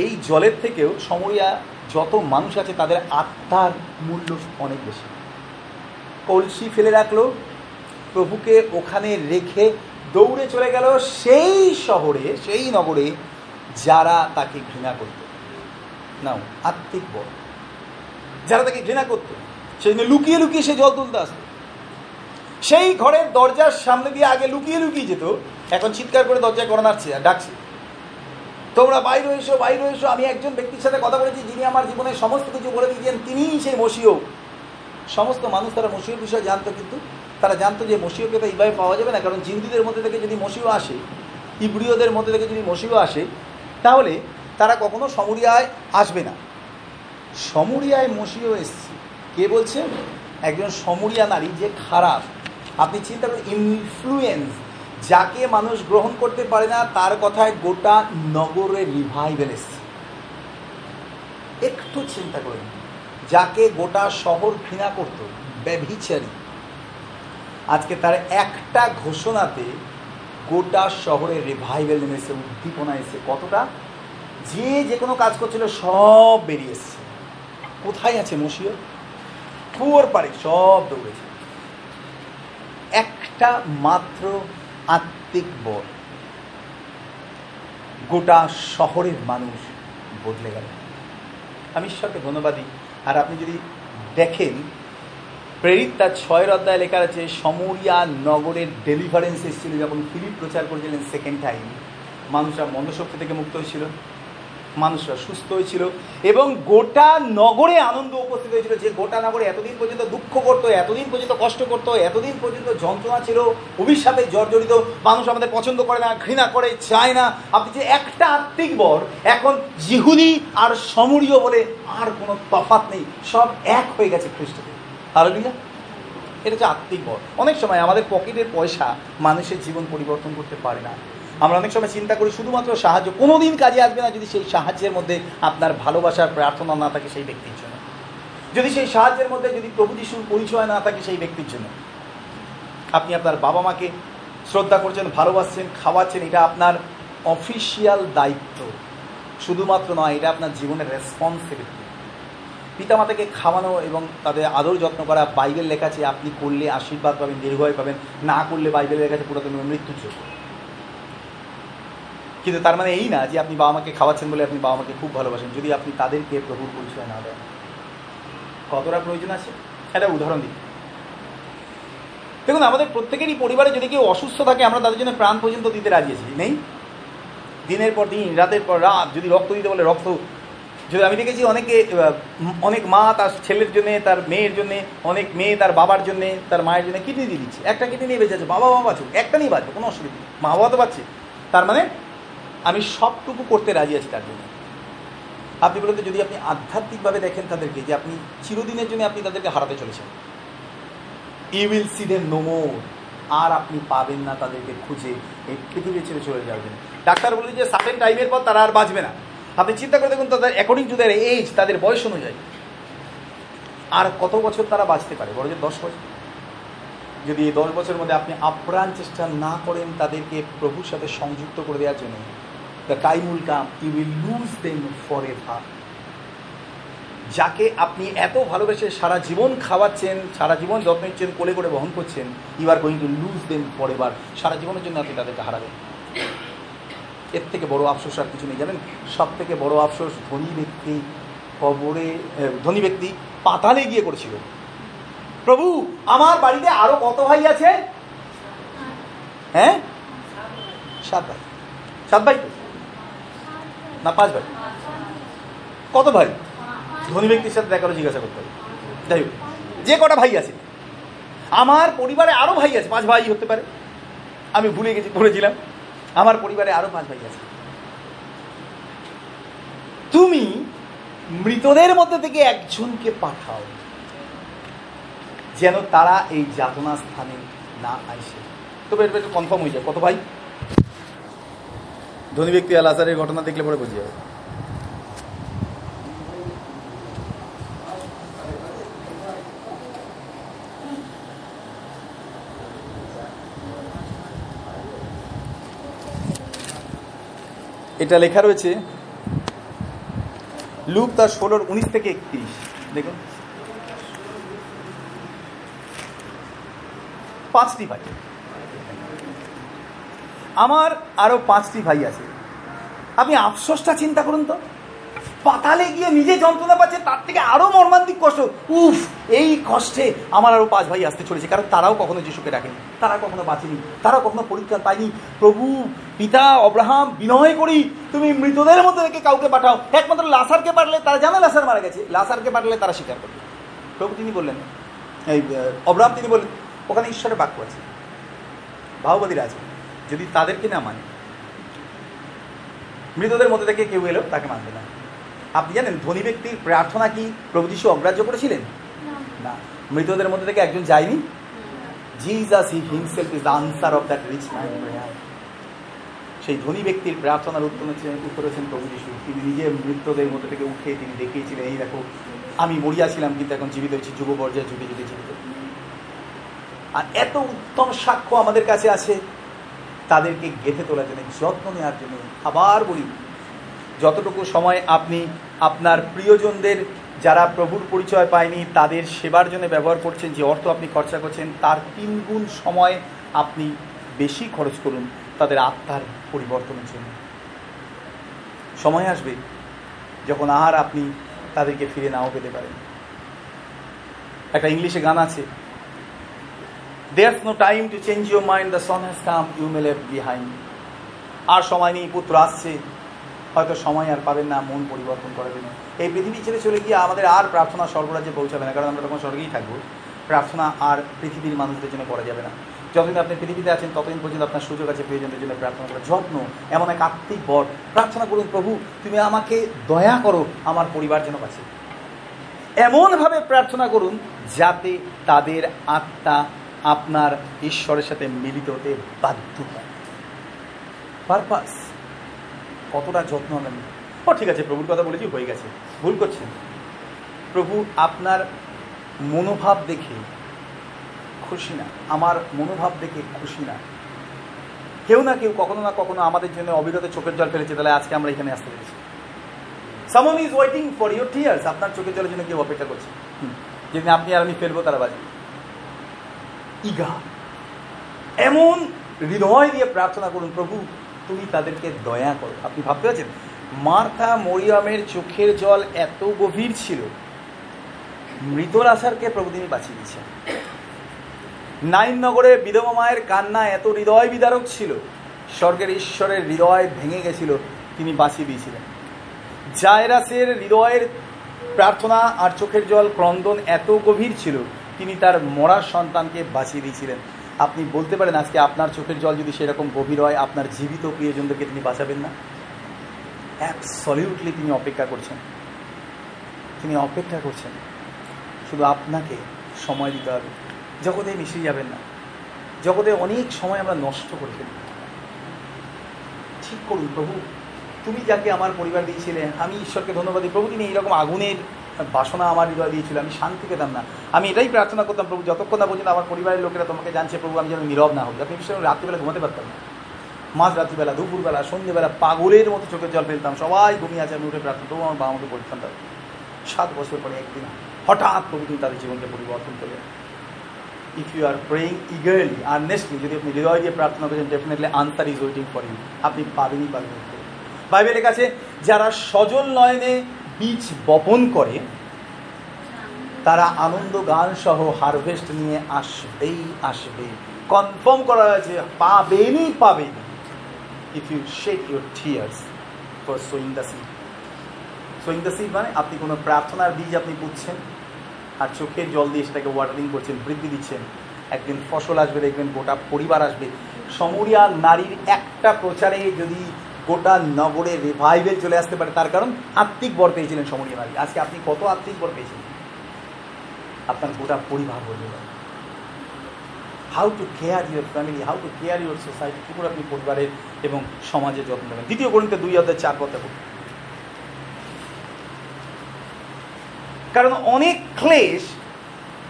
এই জলের থেকেও সমরিয়া যত মানুষ আছে, তাদের আত্মার মূল্য অনেক বেশি। কলসি ফেলে রাখল, প্রভুকে ওখানে রেখে দৌড়ে চলে গেল সেই শহরে, সেই নগরে যারা তাকে ঘৃণা করত। নাও, আত্মিক বল যারা তাকে ঘৃণা করত সেই জন্য লুকিয়ে লুকিয়ে সে জল তুলতে আসতো। সেই ঘরের দরজার সামনে দিয়ে আগে লুকিয়ে লুকিয়ে যেত। এখন চিৎকার করে দরজায় করে নাড়ছে আর ডাকছে। তোমরা বাইরে এসো বাইরে এসো। আমি একজন ব্যক্তির সাথে কথা বলেছি, যিনি আমার জীবনে সমস্ত কিছু বলে দিয়েছেন, তিনিই সেই মসিও সমস্ত মানুষ তারা মসিওর বিষয়ে জানতো, কিন্তু তারা জানতো যে মসিওকে তো এইভাবে পাওয়া যাবে না, কারণ জিহুদিদের মধ্যে থেকে যদি মসিও আসে, ইব্রিয়দের মধ্যে থেকে যদি মসিও আসে, তাহলে তারা কখনো সমুরিয়ায় আসবে না। সমুরিয়ায় মসিও এসছে। কে বলছে? একজন সমুরিয়া নারী যে খারাপ। আপনি চিন্তা করুন ইনফ্লুয়েন্স যাকে মানুষ গ্রহণ করতে পারে না, তার কথায় গোটা নগরে রিভাইভেল এসছে একটু চিন্তা করুন, যাকে গোটা শহর ঘৃণা করত, ব্যভিচারী। আজকে তার একটা ঘোষণাতে গোটা শহরে রিভাইভেল নেমেছে উদ্দীপনা এসে, কতটা? যে যে কোনো কাজ করছিল, সব বেরিয়ে এসছে। কোথায় আছে মসিও? পুয়ার পারে সব দৌড়েছে। একটা মাত্র আত্মিক বল গোটা শহরের মানুষ বদলে গেল। আমি ঈশ্বরকে ধন্যবাদ আর আপনি যদি দেখেন, প্রেরিত তার ছয়ের অধ্যায় লেখা আছে, সমরিয়া নগরের ডেলিভারেন্স এসেছিল, যখন ফিলিপ প্রচার করেছিলেন সেকেন্ড টাইম মানুষরা মন্দশক্তি থেকে মুক্ত হয়েছিল। মানুষরা সুস্থ হয়েছিল এবং গোটা নগরে আনন্দ উপস্থিত হয়েছিল যে গোটা নগরে এতদিন পর্যন্ত দুঃখ করতো, এতদিন পর্যন্ত কষ্ট করতো, এতদিন পর্যন্ত যন্ত্রণা ছিল অভিশাপে জর্জরিত, মানুষ আমাদের পছন্দ করে না, ঘৃণা করে, চায় না। আপনি যে একটা আত্মিক বর, এখন জিহুদি আর সমরীয় বলে আর কোনো তফাত নেই, সব এক হয়ে গেছে খ্রিস্টতে হারলিয়া এটা হচ্ছে আত্মিক বর। অনেক সময় আমাদের পকেটের পয়সা মানুষের জীবন পরিবর্তন করতে পারে না। আমরা অনেক সময় চিন্তা করি, শুধুমাত্র সাহায্য কোনো দিন কাজে আসবে না যদি সেই সাহায্যের মধ্যে আপনার ভালোবাসার প্রার্থনা না থাকে সেই ব্যক্তির জন্য। যদি সেই সাহায্যের মধ্যে যদি প্রভু যিশুর পরিচয় না থাকে সেই ব্যক্তির জন্য। আপনি আপনার বাবা মাকে শ্রদ্ধা করছেন, ভালোবাসছেন, খাওয়াচ্ছেন, এটা আপনার অফিসিয়াল দায়িত্ব। শুধুমাত্র নয়, এটা আপনার জীবনের রেসপন্সিবিলিটি পিতামাতাকে খাওয়ানো এবং তাদের আদর যত্ন করা, বাইবেল লেখা আছে, আপনি করলে আশীর্বাদ পাবেন, দীর্ঘায়ু পাবেন, না করলে বাইবেল লেখা আছে, পুরাতন মৃত্যুর যোগ্য। কিন্তু তার মানে এই না যে আপনি বাবা মাকে খাওয়াচ্ছেন বলে আপনি বাবা মাকে খুব ভালোবাসেন, যদি আপনি তাদেরকে প্রভুর পরিচয় না দেন। কতটা প্রয়োজন আছে? একটা উদাহরণ দিই। দেখুন, আমাদের প্রত্যেকেরই পরিবারে যদি কেউ অসুস্থ থাকে, আমরা তাদের জন্য প্রাণ পর্যন্ত দিতে রাজি আছি, নেই? দিনের পর দিন, রাতের পর রাত, যদি রক্ত দিতে বলে রক্ত, যদি আমি দেখেছি অনেকে অনেক মা তার ছেলের জন্য, তার মেয়ের জন্য, অনেক মেয়ে তার বাবার জন্য, তার মায়ের জন্য কিডনি দিয়ে দিচ্ছে। একটা কিডনি নিয়ে বেঁচে আছে বাবা মা বাঁচুক, একটা নিয়ে বাঁচবে, কোনো অসুবিধা মা বাবা তো পাচ্ছে তার মানে আমি সবটুকু করতে রাজি আছি তার জন্য। আপনি বলতে যদি আপনি আধ্যাত্মিকভাবে দেখেন তাদেরকে যে আপনি চিরদিনের জন্য আপনি তাদেরকে হারাতে চলেছেন। You will see them no more আর আপনি পাবেন না তাদেরকে খুঁজে, এই পৃথিবী ছেড়ে চলে যাবেন। ডাক্তার বলে যে সার্টেন টাইমের পর তারা আর বাঁচবে না। আপনি চিন্তা করে দেখুন, তাদের অ্যাকর্ডিং টু দ্যার এজ তাদের বয়স অনুযায়ী। আর কত বছর তারা বাঁচতে পারে? বড় যে দশ বছর। যদি এই দশ বছরের মধ্যে আপনি আপ্রাণ চেষ্টা না করেন তাদেরকে প্রভুর সাথে সংযুক্ত করে দেওয়ার জন্য will come you will lose them forever যাকে আপনি এত ভালোবেসে সারা জীবন খাওয়াচ্ছেন, সারা জীবন যত্ন নিচ্ছেন, কোলে করে বহন করছেন you are going to lose them forever সারা জীবনের জন্য আপনি তাদেরকে হারাবেন। এর থেকে বড় আফসোস আর কিছু নেই, জানেন? সব থেকে বড় আফসোস ধনী ব্যক্তি কবরে ধনী ব্যক্তি পাতালে গিয়ে করেছিল। প্রভু, আমার বাড়িতে আরও কত ভাই আছে? হ্যাঁ? সাত ভাই। সাত ভাই তো? না, পাঁচ ভাই। কত ভাই? ধনী ব্যক্তির সাথে দেখা জিজ্ঞাসা করতে হবে। যাই হোক, যে কটা ভাই আছে, আমার পরিবারে আরও ভাই আছে, পাঁচ ভাই হতে পারে। আমি ভুলে গেছি পড়েছিলাম আমার পরিবারে আরও পাঁচ ভাই আছে। তুমি মৃতদের মধ্যে থেকে একজনকে পাঠাও, যেন তারা এই যাতনা স্থানে না আসে। তবে এটা একটু কনফার্ম হয়ে যায়। কত ভাই? ধনী ব্যক্তি আল আসারের ঘটনা দেখলে পরে বুঝে যাবে। এটা লেখা রয়েছে, লুক তার ষোলোর উনিশ থেকে একত্রিশ। দেখুন। পাঁচটি ভাই আমার আরও পাঁচটি ভাই আছে। আপনি আফসোসটা চিন্তা করুন তো। পাতালে গিয়ে নিজে যন্ত্রণা পাচ্ছে, তার থেকে আরও মর্মান্তিক কষ্ট। উফ, এই কষ্টে আমার আরও পাঁচ ভাই আসতে চলেছে। কারণ তারাও কখনো যিশুকে ডাকেনি তারা কখনো বাঁচেনি, তারা কখনো পরীক্ষা পায়নি। প্রভু, পিতা, অব্রাহাম, বিনয় করি, তুমি মৃতদের মধ্যে থেকে কাউকে পাঠাও। একমাত্র লাসারকে পাঠালে তারা জানে লাসার মারা গেছে। লাসারকে পাঠালে তারা স্বীকার করবে। প্রভু তিনি বললেন, এই, অব্রাহাম তিনি বললেন, ওখানে ঈশ্বরের বাক্য আছে। ভাওবাদীরা আছে যদি তাদেরকে না মানে মৃতদের মধ্যে থেকে কেউ এলো তাকে মানবে না। আপনি জানেন ধনী ব্যক্তির প্রার্থনা কি প্রভু যিশু অগ্রাহ্য করেছিলেন? না। মৃতদের মধ্যে থেকে একজন যায়নি? Jesus he himself is the answer of that rich man সেই ধনী ব্যক্তির প্রার্থনার উত্তর হচ্ছেন প্রভু যিশু। তিনি নিজে মৃতদের মধ্যে থেকে উঠে তিনি দেখিয়েছিলেন এই দেখো আমি মরিয়াছিলাম কিন্তু এখন জীবিত হয়েছি যুব পর্যায়ে যুগে যুগে জীবিত। আর এত উত্তম সাক্ষ্য আমাদের কাছে আছে তাদেরকে গেঁথে তোলার জন্য, যত্ন নেওয়ার জন্য আবার বলি। যতটুকু সময় আপনি আপনার প্রিয়জনদের, যারা প্রভুর পরিচয় পায়নি, তাদের সেবার জন্য ব্যবহার করছেন, যে অর্থ আপনি খরচা করছেন, তার তিন গুণ সময় আপনি বেশি খরচ করুন, তাদের আত্মার পরিবর্তনের জন্য। সময় আসবে যখন আর আপনি তাদেরকে ফিরে নাও পেতে পারেন। একটা ইংলিশে গান আছে There's no time to change your mind. The sun has come. You may left behind. আর সময় নেই, পুত্র আসছে। হয়তো সময় আর পাবেন না, মন পরিবর্তন করার জন্য এই পৃথিবী ছেড়ে চলে গিয়ে আমাদের আর প্রার্থনা স্বর্গরাজ্যে পৌঁছাবে না, কারণ আমরা তখন স্বর্গেই থাকব। প্রার্থনা আর পৃথিবীর মানুষদের জন্য করা যাবে না। যতদিন আপনি পৃথিবীতে আছেন, ততদিন পর্যন্ত আপনার সুযোগ আছে প্রিয়জনদের জন্য প্রার্থনা করার যত্ন। এমন এক আত্মিক বর। প্রার্থনা করুন, প্রভু, তুমি আমাকে দয়া করো, আমার পরিবার বাঁচে। এমনভাবে প্রার্থনা করুন, যাতে তাদের আত্মা আপনার ঈশ্বরের সাথে মিলিত হতে বাধ্য হয় পারপাস কতটা যত্ন নেন? ও, ঠিক আছে, প্রভুর কথা বলেছি, হয়ে গেছে। ভুল করছেন। প্রভু আপনার মনোভাব দেখে খুশি না। আমার মনোভাব দেখে খুশি না। কেউ না কেউ কখনো না কখনো আমাদের জন্য অবিরত চোখের জল ফেলেছে, তাহলে আজকে আমরা এখানে আসতে পেরেছি। Someone is waiting for your tears আপনার চোখের জলের জন্য কেউ অপেক্ষা করছে। যেদিন আপনি আর আমি ফেলব, তারা বাজে ইগা। এমন হৃদয় দিয়ে প্রার্থনা করুন, প্রভু, তুমি তাদেরকে দয়া করো। আপনি ভাবতে পারছেন? মার্থা মরিয়ামের চোখের জল এত গভীর ছিল মৃত আসারকে প্রভু তিনি বাঁচিয়ে দিয়েছেন। নাইন নগরে বিধবা মায়ের কান্না এত হৃদয় বিদারক ছিল, স্বর্গের ঈশ্বরের হৃদয় ভেঙে গেছিল, তিনি বাঁচিয়ে দিয়েছিলেন। জায়রাসের হৃদয়ের প্রার্থনা আর চোখের জল ক্রন্দন এত গভীর ছিল তিনি তার মরা সন্তানকে বাঁচিয়ে দিয়েছিলেন। আপনি বলতে পারেন আজকে আপনার চোখের জল যদি সেরকম গভীর হয়, আপনার জীবিত প্রিয়জনদেরকে তিনি বাঁচাবেন না? অ্যাবসলিউটলি তিনি অপেক্ষা করছেন। তিনি অপেক্ষা করছেন। শুধু আপনাকে সময় দিতে হবে। জগতে মিশে যাবেন না। জগতে অনেক সময় আমরা নষ্ট করে ফেলি। ঠিক করুন প্রভু। তুমি যাকে আমার পরিবার দিয়েছিলে, আমি ঈশ্বরকে ধন্যবাদ দিই। প্রভু, তিনি এইরকম আগুনের বাসনা আমার হৃদয় দিয়েছিল আমি শান্তি পেতাম না। আমি এটাই প্রার্থনা করতাম প্রভু যতক্ষণ না পর্যন্ত আমার পরিবারের লোকেরা তোমাকে জানছে প্রভু আমি যেন নীরব না হই। আপনি করুন, রাত্রিবেলা ঘুমাতে পারতাম না। মাঝ রাত্রিবেলা দুপুরবেলা সন্ধ্যেবেলা পাগলের মতো চোখের জল ফেলতাম সবাই ঘুমিয়ে আছে আমি উঠে প্রার্থনা তবু আমার বাবা আমাকে পরীক্ষা সাত বছর পরে একদিন হঠাৎ প্রভু তিনি তাদের জীবনকে পরিবর্তন করলেন। If you are praying eagerly earnestly যদি আপনি হৃদয় দিয়ে প্রার্থনা করেন definitely answer is waiting for you আপনি পাবেনই পাবেন বাইবেলের কাছে যারা সজল নয়নে বীজ বপন করে, তারা আনন্দ গান সহ হারভেস্ট নিয়ে আসবেই আসবে। কনফার্ম করা হয়েছে পাবেনই পাবেন। If you shake your tears for sowing the seed sowing the seed মানে আপনি কোনো প্রার্থনার বীজ আপনি পুঁতছেন, আর চোখের জল দিয়ে সেটাকে ওয়াটারিং করছেন, বৃদ্ধি দিচ্ছেন। একদিন ফসল আসবে, দেখবেন গোটা পরিবার আসবে। সমরিয়া নারীর একটা প্রচারে যদি গোটা নগরে রিভাইভেল চলে আসতে পারে। তার কারণ আত্মিক বর পেয়েছিলেন সমরিয়া নারী। আজকে আপনি কত আত্মিক বর পেয়েছিলেন আপনার গোটা পরিবার বদলে যাবে how to care your family how to care your society কী করে আপনি পরিবারের এবং সমাজের যত্ন নেবেন? দ্বিতীয় গণিতে দুই অধ্যায় চার পথে কারণ অনেক ক্লেশ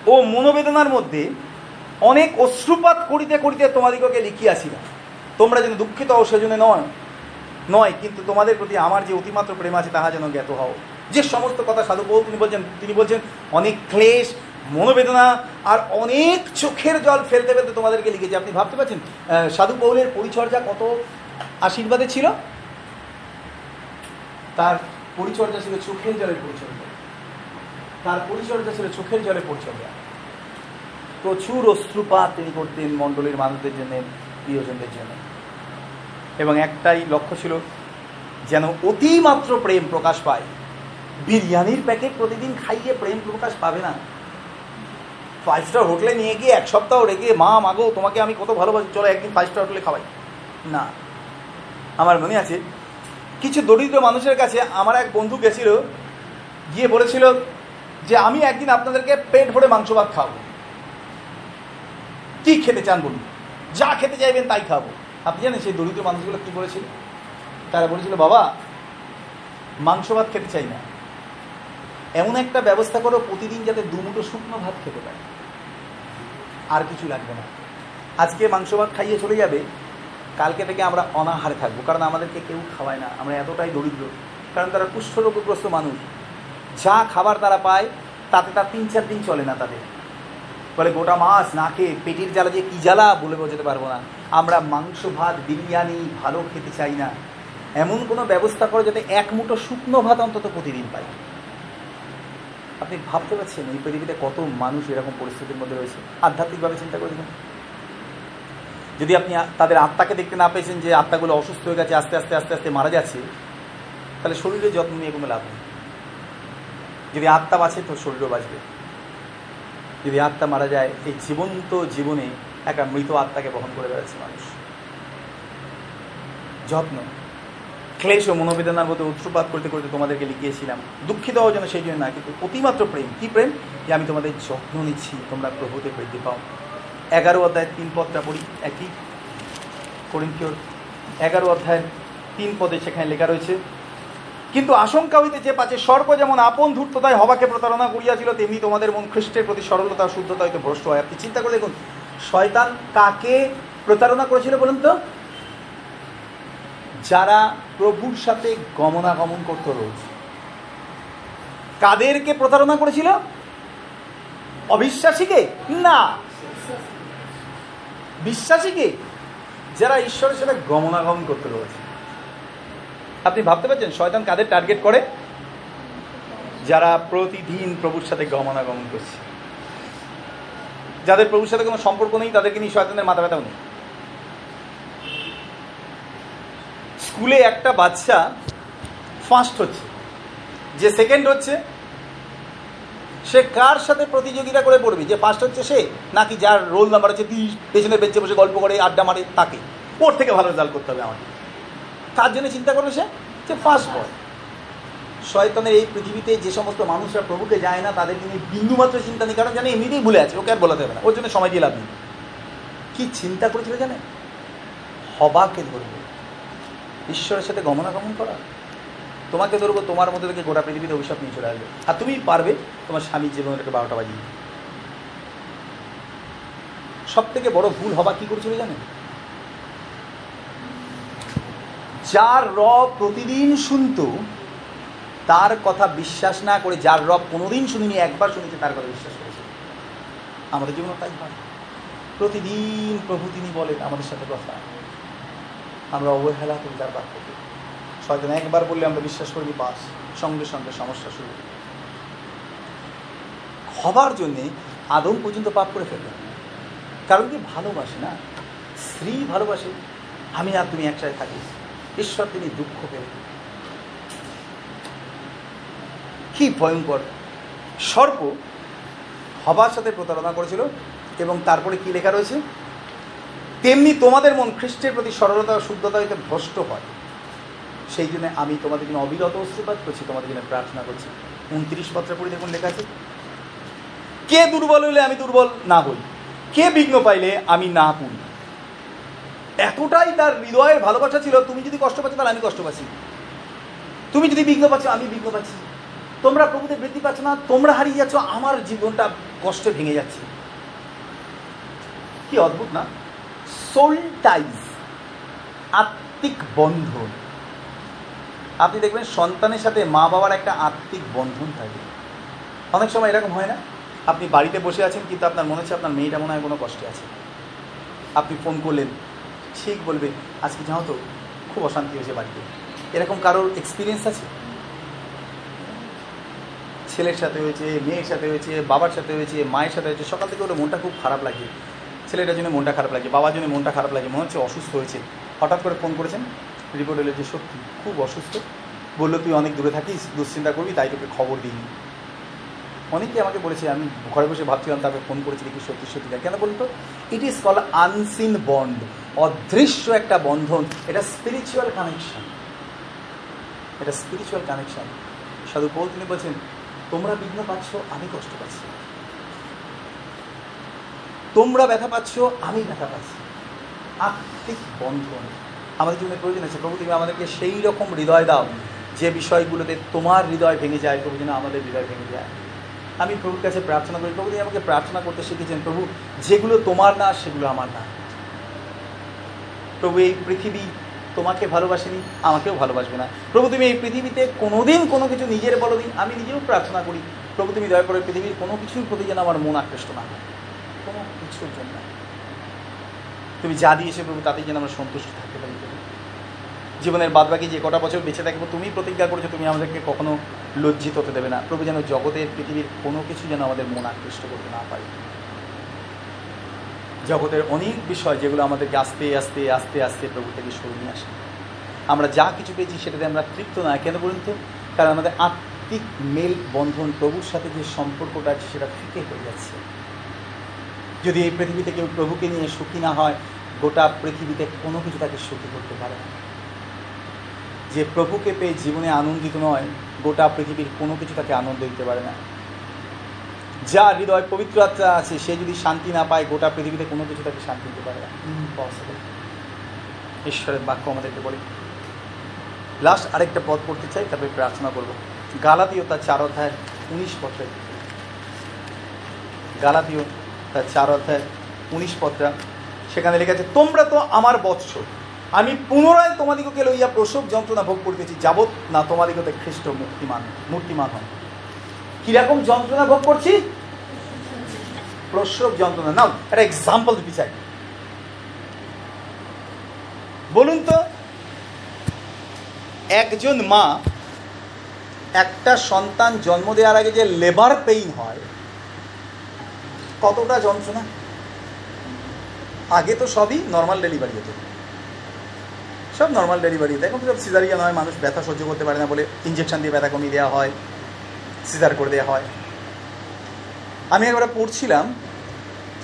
ও মনোবেদনার মধ্যে অনেক অশ্রুপাত করিতে করিতে তোমাদিগকে লিখিয়াছিলাম। তোমরা যেন দুঃখিত হও, সেজন্য নয়। নয়, কিন্তু তোমাদের প্রতি আমার যে অতিমাত্র প্রেম আছে, তাহা যেন জ্ঞাত হও। যে সমস্ত কথা সাধু পৌল তিনি বলছেন তিনি বলছেন, অনেক ক্লেশ, মনোবেদনা, আর অনেক চোখের জল ফেলতে ফেলতে তোমাদেরকে লিখেছে। আপনি ভাবতে পারছেন সাধু পৌলের পরিচর্যা কত আশীর্বাদে ছিল? তার পরিচর্যা ছিল চোখের জলের পরিচর্যা। তার পরিচর্যা ছিল চোখের জলের পরিচর্যা। প্রচুর অশ্রুপাত তিনি করতেন মণ্ডলীর মানুষদের জন্য, প্রিয়জনদের জন্য। একটাই লক্ষ্য ছিল যেন অতিমাত্র প্রেম প্রকাশ পায়। বিরিয়ানির প্যাকেট প্রতিদিন খাইয়ে প্রেম প্রকাশ পাবে না। ফাইভ স্টার হোটেলে নিয়ে গিয়ে এক সপ্তাহ রেখে মা, মাগো, তোমাকে আমি কত ভালোবাসি, চলো একদিন ফাইভ স্টার হোটেলে খাওয়াই। না। আমার মনে আছে, কিছু দরিদ্র মানুষের কাছে আমার এক বন্ধু গেছিল, গিয়ে বলেছিল যে, আমি একদিন আপনাদেরকে পেট ভরে মাংস ভাত খাব কি খেতে চান বলুন? যা খেতে চাইবেন তাই খাব আপনি জানেন সেই দরিদ্র মানুষগুলো কি বলেছিল? তারা বলেছিল, বাবা, মাংস ভাত খেতে চাই না। এমন একটা ব্যবস্থা করো, প্রতিদিন যাতে দুমুটো শুকনো ভাত খেতে পারে। আর কিছু লাগবে না। আজকে মাংস ভাত খাইয়ে চলে যাবে, কালকে থেকে আমরা অনাহারে থাকব। কারণ আমাদেরকে কেউ খাওয়ায় না। আমরা এতটাই দরিদ্র। কারণ তারা কুষ্ঠরোগগ্রস্ত মানুষ। যা খাবার তারা পায়, তাতে তার তিন চার দিন চলে না তাদের। বলে গোটা মাছ না খেয়ে পেটের জ্বালা যে কী জ্বালা বলে বোঝাতে পারব না। আমরা মাংস, ভাত, বিরিয়ানি ভালো খেতে চাই না। এমন কোনো ব্যবস্থা করো যাতে এক মুঠো শুকনো ভাত অন্তত প্রতিদিন পাই। আপনি ভাবতে পারছেন এই পৃথিবীতে কত মানুষ এরকম পরিস্থিতির মধ্যে রয়েছে? আধ্যাত্মিকভাবে চিন্তা করে দেখুন। যদি আপনি তাদের আত্মাকে দেখতে না পেয়েছেন যে আত্মাগুলো অসুস্থ হয়ে গেছে, আস্তে আস্তে আস্তে আস্তে মারা যাচ্ছে, তাহলে শরীরের যত্ন নিয়ে কোনো লাভ নেই। যদি আত্মা বাঁচে তো শরীরও বাঁচবে। যদি আত্মা মারা যায়, এই জীবন্ত জীবনে একটা মৃত আত্মাকে বহন করে বেড়াচ্ছে মানুষ। যত্ন। ক্লেশ ও মনোবেদনার মধ্যে উৎসুপাত করতে করতে তোমাদেরকে লিখিয়েছিলাম, দুঃখিত হওয়ার জন্য সেই জন্য না, কিন্তু অতিমাত্র প্রেম। কি প্রেম? যে আমি তোমাদের যত্ন নিচ্ছি, তোমরা প্রভুতে বৃদ্ধি পাও। এগারো অধ্যায়ের তিন পদটা পড়ি, একই। করিন্থীয় এগারো অধ্যায়ের তিন পদে সেখানে লেখা রয়েছে কিন্তু আশঙ্কা হইতেছে পাচ্ছে স্বর্গ যেমন আপন ধূর্ততায় হবাকে প্রতারণা করিয়াছিল, তেমনি তোমাদের মন খ্রিস্টের প্রতি সরলতা, শুদ্ধতা হইতে ভ্রষ্ট হয়। আপনি চিন্তা করে দেখুন, শয়তান কাকে প্রতারণা করেছিল বলুন তো? যারা প্রভুর সাথে গমনাগমন করত রোজ। কাদেরকে প্রতারণা করেছিল? অবিশ্বাসীকে? না। বিশ্বাসীকে? যারা ঈশ্বরের সাথে গমনাগমন করতে রয়েছে আপনি ভাবতে পারছেন? শয়তান কাদের টার্গেট করে? যারা প্রতিদিন প্রভুর সাথে গমনাগমন করছে। যাদের প্রভুর সাথে কোনো সম্পর্ক নেই, তাদেরকে নিয়ে শয়তানের মাথা ব্যথাও নেই। স্কুলে একটা বাচ্চা ফার্স্ট হচ্ছে। যে সেকেন্ড হচ্ছে, সে কার সাথে প্রতিযোগিতা করে পড়বে? যে ফার্স্ট হচ্ছে সে? নাকি যার রোল নাম্বার হচ্ছে তিরিশ পেছনে বেঞ্চে বসে গল্প করে, আড্ডা মারে, তাকে? ওর থেকে ভালো রেজাল্ট করতে হবে আমাকে তার জন্য চিন্তা করবে সে যে ফার্স্ট বয় শয়তানের এই পৃথিবীতে যে সমস্ত মানুষরা প্রভুকে যায় না, তাদের নিয়ে বিন্দুমাত্র চিন্তা নেই, কারণ জানে এমনিতেই ভুলে আছে, ওকে আর বলাতে হবে না। ওর জন্য সময় দিয়ে লাভ নেই। কি চিন্তা করেছিল জানে? হবাকে ধরবে। ঈশ্বরের সাথে গমনাগমন করা। তোমাকে ধরবো, তোমার মধ্যে থেকে গোটা পৃথিবীতে অভিশাপ নিয়ে চলে আসবে। আর তুমি পারবে তোমার স্বামীর জীবনটাকে বারোটা বাজিয়ে সব থেকে বড় ভুল হবা কি করেছিল জানেন যার রব প্রতিদিন শুনতো, তার কথা বিশ্বাস না করে যার রব কোনোদিন শুনিনি, একবার শুনেছে, তার কথা বিশ্বাস করেছে। আমাদের জীবনে তাই হয়। প্রতিদিন প্রভু তিনি বলেন, আমাদের সাথে কথা। আমরা অবহেলা করি তার বাক্যকে শয়তান একবার বললে আমরা বিশ্বাস করি বাস, সঙ্গে সঙ্গে সমস্যা শুরু হবার জন্যে আদম পর্যন্ত পাপ করে ফেললেন কারণ কি? ভালোবাসে না? স্ত্রী ভালোবাসে। আমি আর তুমি একসাথে থাকি। ঈশ্বর তিনি দুঃখ পেলেন। কি ভয়ঙ্কর। সর্প হবার সাথে প্রতারণা করেছিল এবং তারপরে কি লেখা রয়েছে? তেমনি তোমাদের মন খ্রিস্টের প্রতি সরলতা ও শুদ্ধতা হইতে ভ্রষ্ট হয়। সেই জন্য আমি তোমাদের জন্য অবিরত অস্ত্রপাত করছি, তোমাদের জন্য প্রার্থনা করছি। উনত্রিশ পত্রে পড়ে দেখুন লেখা আছে, কে দুর্বল হইলে আমি দুর্বল না হই, কে বিঘ্ন পাইলে আমি না পুরি এতটাই তার হৃদয়ের ভালোবাসা ছিল, তুমি যদি কষ্ট পাচ্ছ তাহলে আমি কষ্ট পাচ্ছি। তুমি যদি বিঘ্ন পাচ্ছ, আমি বিঘ্ন পাচ্ছি। তোমরা প্রভুতে বৃদ্ধি পাচ্ছ না, তোমরা হারিয়ে যাচ্ছ, আমার জীবনটা কষ্টে ভেঙে যাচ্ছে। কি অদ্ভুত না? সোল টাইজ আত্মিক বন্ধন। আপনি দেখবেন সন্তানের সাথে মা বাবার একটা আত্মিক বন্ধন থাকে। অনেক সময় এরকম হয় না? আপনি বাড়িতে বসে আছেন, কিন্তু আপনার মনে হচ্ছে আপনার মেয়েটা মনে হয় কোনো কষ্টে আছে। আপনি ফোন করলেন ঠিক বলবে, আজকে জানো তো, খুব অশান্তি হয়েছে বাড়িতে। এরকম কারোর এক্সপিরিয়েন্স আছে? ছেলের সাথে হয়েছে, মেয়ের সাথে হয়েছে, বাবার সাথে হয়েছে, মায়ের সাথে হয়েছে, সকাল থেকে ওর মনটা খুব খারাপ লাগে। ছেলেটার জন্য মনটা খারাপ লাগে, বাবার জন্য মনটা খারাপ লাগে, মনে হচ্ছে অসুস্থ হয়েছে। হঠাৎ করে ফোন করেছেন? রিপোর্ট এলো যে সত্যি, খুব অসুস্থ। বলল, তুই অনেক দূরে থাকিস, দুশ্চিন্তা করবি, তাই তোকে খবর দিইনি। অনেকে আমাকে বলেছে, আমি ঘরে বসে ভাবছিলাম তাকে ফোন করেছি, দেখি সত্যি সত্যি কেন বলতো? It is call unseen bond অদৃশ্য একটা বন্ধন। এটা স্পিরিচুয়াল কানেকশন এটা স্পিরিচুয়াল কানেকশন সাধু পৌল তিনি বলছেন, তোমরা বিঘ্ন পাচ্ছ, আমি কষ্ট পাচ্ছি। তোমরা ব্যথা পাচ্ছ, আমি ব্যথা পাচ্ছি। আত্মিক বন্ধন। আমাদের জন্য প্রয়োজন আছে, প্রভু তুমি আমাদেরকে সেই রকম হৃদয় দাও, যে বিষয়গুলোতে তোমার হৃদয় ভেঙে যায়, প্রভু যেন আমাদের হৃদয় ভেঙে যায়। আমি প্রভুর কাছে প্রার্থনা করি, প্রভু তিনি আমাকে প্রার্থনা করতে শিখেছেন প্রভু, যেগুলো তোমার না, সেগুলো আমার না। প্রভু, এই পৃথিবী তোমাকে ভালোবাসেনি, আমাকেও ভালোবাসবে না। প্রভু, তুমি এই পৃথিবীতে কোনোদিন কোনো কিছু নিজের বলো দিন আমি নিজেও প্রার্থনা করি। প্রভু, তুমি দয়া করে পৃথিবীর কোনো কিছুর প্রতি যেন আমার মন আকৃষ্ট না কোনো কিছুর জন্য। তুমি যা দিয়েছে প্রভু, তাতেই যেন আমরা সন্তুষ্ট প্রভু। জীবনের বাদবাকি যে কটা বছর বেঁচে থাকব তুমি প্রতিজ্ঞা করেছ, তুমি আমাদেরকে কখনো লজ্জিত হতে দেবে না। প্রভু যেন জগতের পৃথিবীর কোনো কিছু যেন আমাদের মন আকৃষ্ট করতে না পারে। জগতের অনেক বিষয় যেগুলো আমাদেরকে আস্তে আস্তে আস্তে আস্তে প্রভু থেকে সরে নিয়ে আসে। আমরা যা কিছু পেয়েছি সেটাতে আমরা তৃপ্ত না। কেন বলুন তো? কারণ আমাদের আত্মিক মেল বন্ধন প্রভুর সাথে যে সম্পর্কটা আছে, সেটা ফিকে হয়ে যাচ্ছে। যদি এই পৃথিবীতে কেউ প্রভুকে নিয়ে সুখী না হয়, গোটা পৃথিবীতে কোনো কিছু তাকে সুখী করতে পারে না। যে প্রভুকে পেয়ে জীবনে আনন্দিত নয় গোটা পৃথিবীর কোনো কিছু তাকে আনন্দ দিতে পারে না। যার হৃদয় পবিত্র আত্মা আছে সে যদি শান্তি না পায় গোটা পৃথিবীতে কোনো কিছু তাকে শান্তি দিতে পারে না। ঈশ্বরের বাক্য আমাদেরকে বলে। লাস্ট আরেকটা পদ পড়তে চাই তারপরে প্রার্থনা করব। গালাতীয় তার চার অধ্যায় উনিশ পত্রে। গালাতীয় তার চার অধ্যায় উনিশ পত্রা সেখানে লেখা আছে তোমরা তো আমার বৎস। আমি পুনরায় তোমাদিগকে লইয়া প্রসব যন্ত্রণা ভোগ করিতেছি, যাবৎ না তোমাদিগতে খ্রিস্ট মুক্তিমান মূর্তিমান হন। কীরকম যন্ত্রণা ভোগ করছি? প্রসব যন্ত্রণা। নাও, একটা এক্সাম্পল দিতে চাই। বলুন তো, একজন মা একটা সন্তান জন্ম দেওয়ার আগে যে লেবার পেইন হয়, কতটা যন্ত্রণা? আগে তো সবই নর্মাল ডেলিভারি হতো। সব নর্মাল ডেলিভারি হতো এখন তো সব সিজারিয়ান হয়, মানুষ ব্যথা সহ্য করতে পারে না বলে ইঞ্জেকশন দিয়ে ব্যথা কমিয়ে দেওয়া হয় সিজার করে দেওয়া হয়। আমি একবার পড়ছিলাম,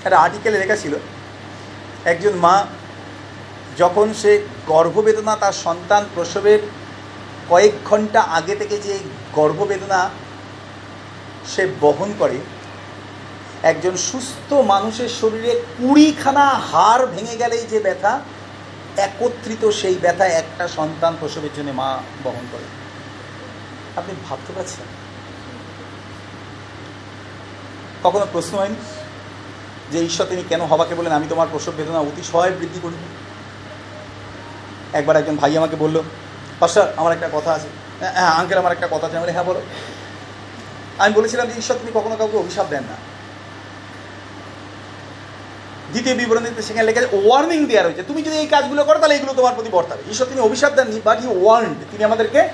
একটা আর্টিকেলে লেখা ছিল, একজন মা যখন সে গর্ভবেদনা তার সন্তান প্রসবের কয়েক ঘণ্টা আগে থেকে যে গর্ভবেদনা সে বহন করে, একজন সুস্থ মানুষের শরীরে কুড়িখানা হাড় ভেঙে গেলেই যে ব্যথা একত্রিত সেই ব্যথা একটা সন্তান প্রসবের জন্য মা বহন করে। আপনি ভাবতে পারছেন? কখনো প্রশ্ন হয়নি? যে ঈশ্বর, তিনি কেন হবাকে বলেন আমি তোমার প্রসব বেদনা অতিশয় বৃদ্ধি করি একবার একজন ভাই আমাকে বলল পাস্টার আমার একটা কথা আছে। হ্যাঁ আঙ্কেল আমার একটা কথা আছে। আমি হ্যাঁ বলো। আমি বলেছিলাম যে, ঈশ্বর তিনি কখনো কাউকে অভিশাপ দেন না। দ্বিতীয় বিবরণীতে সেখানে লেখা আছে ওয়ার্নিং দেওয়া রয়েছে। তুমি যদি এই কাজগুলো করো, তাহলে এগুলো তোমার প্রতি বর্তাবে। ঈশ্বর তিনি অভিশাপ দেননি বাট ই ওয়ার্ন্ড তিনি আমাদেরকে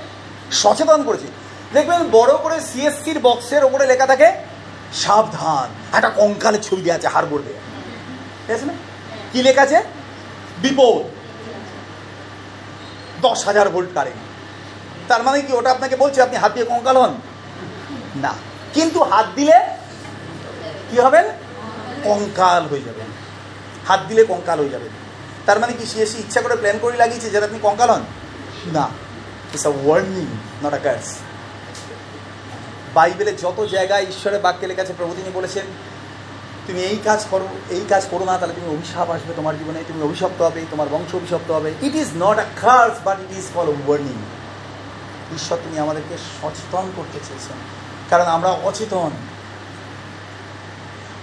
সচেতন করেছে। দেখবেন, বড় করে সিএসসির বক্সের ওপরে লেখা থাকে, সাবধান। একটা কঙ্কালের ছবি দেওয়া আছে হারবোর্ড দেওয়া ঠিক আছে না? কি লেখা আছে? বিপদ। দশ হাজার ভোল্ট কারেন্ট তার মানে কি, ওটা আপনাকে বলছে, আপনি হাত দিয়ে কঙ্কাল হন? না। কিন্তু হাত দিলে কি হবেন? কঙ্কাল হয়ে যাবেন হাত দিলে কঙ্কাল হয়ে যাবে। তার মানে কি সিএসি ইচ্ছা করে প্ল্যান করে লাগিয়েছে যাতে আপনি কঙ্কাল হন? না। It's a warning not a curse বাইবেলে যত জায়গায় ঈশ্বরের বাক্যে লেখা আছে, প্রভু তিনি বলেছেন, তুমি এই কাজ করো, এই কাজ করো না, তাহলে তুমি অভিশাপ আসবে তোমার জীবনে, তুমি অভিশপ্ত হবে, তোমার বংশ অভিশপ্ত হবে। It is not a curse but it is for warning ঈশ্বর তিনি আমাদেরকে সচেতন করতে চেয়েছেন। কারণ আমরা অচেতন।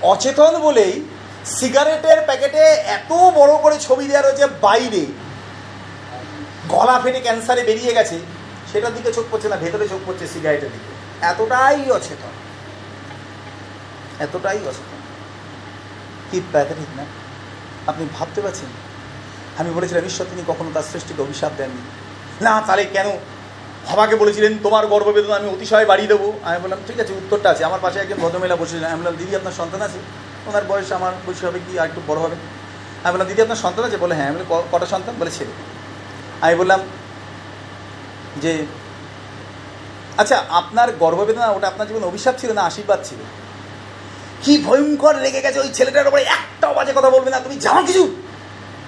অচেতন বলেই সিগারেটের প্যাকেটে এত বড় করে ছবি দেওয়া রয়েছে বাইরে। গলা ফেটে ক্যান্সারে বেরিয়ে গেছে, সেটার দিকে চোখ পড়ছে না, ভেতরে চোখ পড়ছে সিগারেটের দিকে। এতটাই অচেতন। এতটাই অচেতন। কি প্যাথেটিক না? আপনি ভাবতে পারছেন? আমি বলেছিলাম, ঈশ্বর, তিনি কখনো তার সৃষ্টিকে অভিশাপ দেননি। না, তাহলে কেন? হবাকে বলেছিলেন, তোমার গর্ভবেদনা আমি অতিশয় বাড়িয়ে দেবো। আমি বললাম, ঠিক আছে, উত্তরটা আছে। আমার পাশে একজন ভদ্রমেলা বসেছিলেন আমি বললাম, দিদি, আপনার সন্তান আছে? ওনার বয়স আমার বয়স হবে কি, আর একটু বড় হবে? আমি বললাম, দিদি, আপনার সন্তান আছে? বলে হ্যাঁ। আমি "ক- কটা সন্তান? বলে, ছেলে। আমি বললাম যে আচ্ছা আপনার গর্ভবেদনা, ওটা আপনার জীবনে অভিশাপ ছিল না আশীর্বাদ ছিল? কি ভয়ঙ্কর লেগে গেছে ওই ছেলেটার উপরে, একটাও বাজে কথা বলবে না তুমি, যাও কিছু।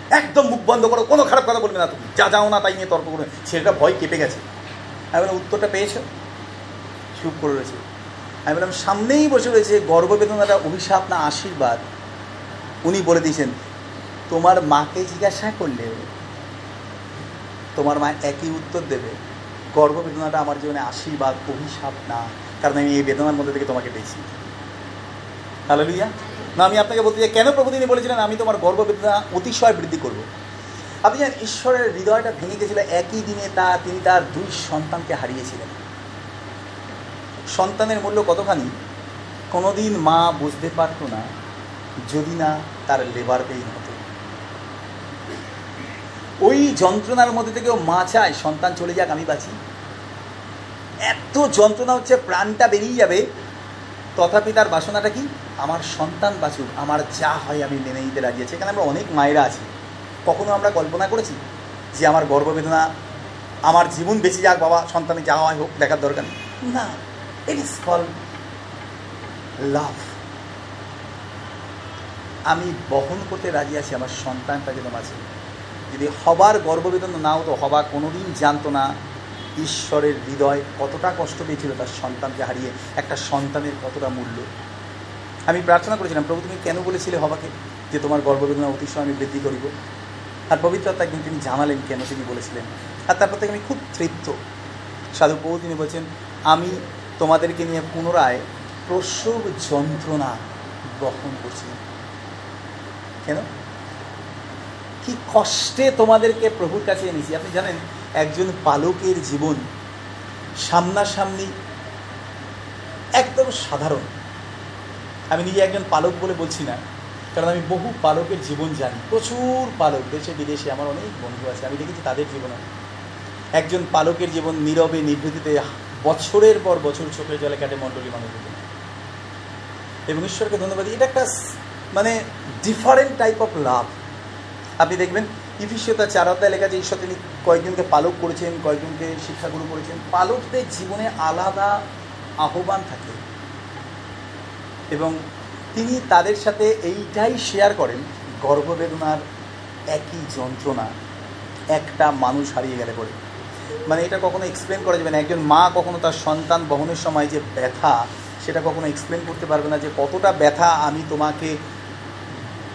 একদম মুখ বন্ধ করো, কোনো খারাপ কথা বলবে না তুমি। যা যাও না, তাই নিয়ে তর্ক করবে ছেলেটা ভয় কেঁপে গেছে। আমি উত্তরটা পেয়েছ? চুপ করে রয়েছে। আমি বললাম, সামনেই বসে রয়েছে গর্ভবেদনাটা অভিশাপ না আশীর্বাদ। উনি বলে দিয়েছেন, তোমার মাকে জিজ্ঞাসা করলে তোমার মা একই উত্তর দেবে। গর্ভবেদনাটা আমার জীবনে আশীর্বাদ, অভিশাপ না। কারণ আমি এই বেদনার মধ্যে থেকে তোমাকে পেয়েছি। হ্যালো লুইয়া না, আমি আপনাকে বলতে চাই, কেন প্রভু তিনি বলেছিলেন, আমি তোমার গর্ভবেদনা অতিশয় বৃদ্ধি করব? আপনি জানেন, ঈশ্বরের হৃদয়টা ভেঙে গেছিল, একই দিনে তা তিনি তার দুই সন্তানকে হারিয়েছিলেন। সন্তানের মূল্য কতখানি? কোনোদিন মা বুঝতে পারতো না, যদি না তার লেবার পেইন হতো। ওই যন্ত্রণার মধ্যে থেকেও মা চায়, সন্তান চলে যাক, আমি বাঁচি। এত যন্ত্রণা হচ্ছে, প্রাণটা বেরিয়ে যাবে। তথাপি তার বাসনাটা কি? আমার সন্তান বাঁচুক, আমার যা হয় আমি মেনে নিতে রাজি আছি এখানে আমরা অনেক মায়েরা আছি। কখনো আমরা কল্পনা করেছি যে আমার গর্ববেদনা, আমার জীবন বেঁচে যাক, বাবা, সন্তানে যা হয় হোক, দেখার দরকার না। ইট ইজ কল লাভ আমি বহন করতে রাজি আছি, আমার সন্তানটা যেন আছে। যদি হবার গর্ভবেদনা নাও তো হবা, কোনোদিন জানতো না ঈশ্বরের হৃদয় কতটা কষ্ট পেয়েছিল তার সন্তানকে হারিয়ে, একটা সন্তানের কতটা মূল্য। আমি প্রার্থনা করেছিলাম, প্রভু, তুমি কেন বলেছিলে হবাকে যে তোমার গর্ভবেদনা অতিশয় আমি বৃদ্ধি করিব? আর পবিত্রতা একদিন তিনি জানালেন কেন তিনি বলেছিলেন। আর তারপর থেকে আমি খুব তৃপ্ত। সাধু প্রভু তিনি বলছেন, আমি তোমাদেরকে নিয়ে পুনরায় প্রসব যন্ত্রণা বহন করছি। কেন? কি কষ্টে তোমাদেরকে প্রভুর কাছে এনেছি। আপনি জানেন, একজন পালকের জীবন সামনাসামনি একদম সাধারণ। আমি নিজে একজন পালক বলে বলছি না, কারণ আমি বহু পালকের জীবন জানি। প্রচুর পালক, দেশে, বিদেশে আমার অনেক বন্ধু আছে। আমি দেখেছি তাদের জীবনে। একজন পালকের জীবন নীরবে, নিভৃতিতে বছরের পর বছর চোখের জলে কাটে মণ্ডলী মানুষের এবং ঈশ্বরকে ধন্যবাদ এটা একটা মানে ডিফারেন্ট টাইপ অফ লাভ আপনি দেখবেন ইফিসিয়তা চার অধ্যায় লেখা যে ঈশ্বর তিনি কয়েকজনকে পালক করেছেন, কয়েকজনকে শিক্ষাগুরু করেছেন। পালকদের জীবনে আলাদা আহ্বান থাকে। এবং তিনি তাদের সাথে এইটাই শেয়ার করেন, গর্ভবেদনার একই যন্ত্রণা একটা মানুষ হারিয়ে গেলে পরে। মানে এটা কখনো এক্সপ্লেন করা যাবে না। একজন মা কখনো তার সন্তান বহনের সময় যে ব্যথা, সেটা কখনো এক্সপ্লেন করতে পারবে না যে কতটা ব্যথা আমি তোমাকে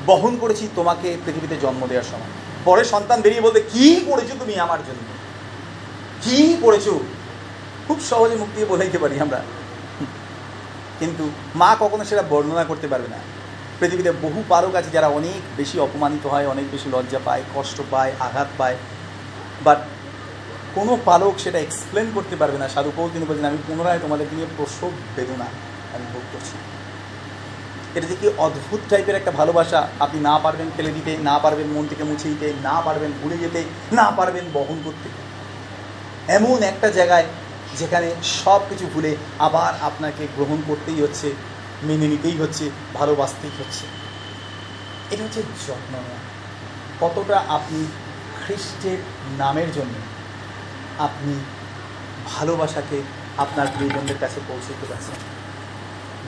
বহন করেছি, তোমাকে পৃথিবীতে জন্ম দেওয়ার সময়। পরে সন্তান বেরিয়ে বলতে কি করেছ তুমি আমার জন্য? কি করেছ? খুব সহজে মুখ দিয়ে বলাইতে পারি আমরা। কিন্তু মা কখনো সেটা বর্ণনা করতে পারবে না। পৃথিবীতে বহু পারক আছে যারা অনেক বেশি অপমানিত হয়, অনেক বেশি লজ্জা পায়, কষ্ট পায়, আঘাত পায়। বাট কোনো পালক সেটা এক্সপ্লেন করতে পারবে না। সাধু পৌল তিনি বলছেন, আমি পুনরায় তোমাদেরকে নিয়ে প্রসব বেদনা আমি ভোগ করছি। এটা যে অদ্ভুত টাইপের একটা ভালোবাসা। আপনি না পারবেন ফেলে দিতে, না পারবেন মন থেকে মুছে দিতে, না পারবেন ভুলে যেতে, না পারবেন বহন করতে। এমন একটা জায়গায় যেখানে সব কিছু ভুলে আবার আপনাকে গ্রহণ করতেই হচ্ছে, মেনে নিতেই হচ্ছে, ভালোবাসতেই হচ্ছে। এটা হচ্ছে যত্ন নেওয়া। কতটা আপনি খ্রিস্টের নামের জন্য আপনি ভালোবাসাকে আপনার প্রিয়জনদের কাছে পৌঁছে দিতে পারছেন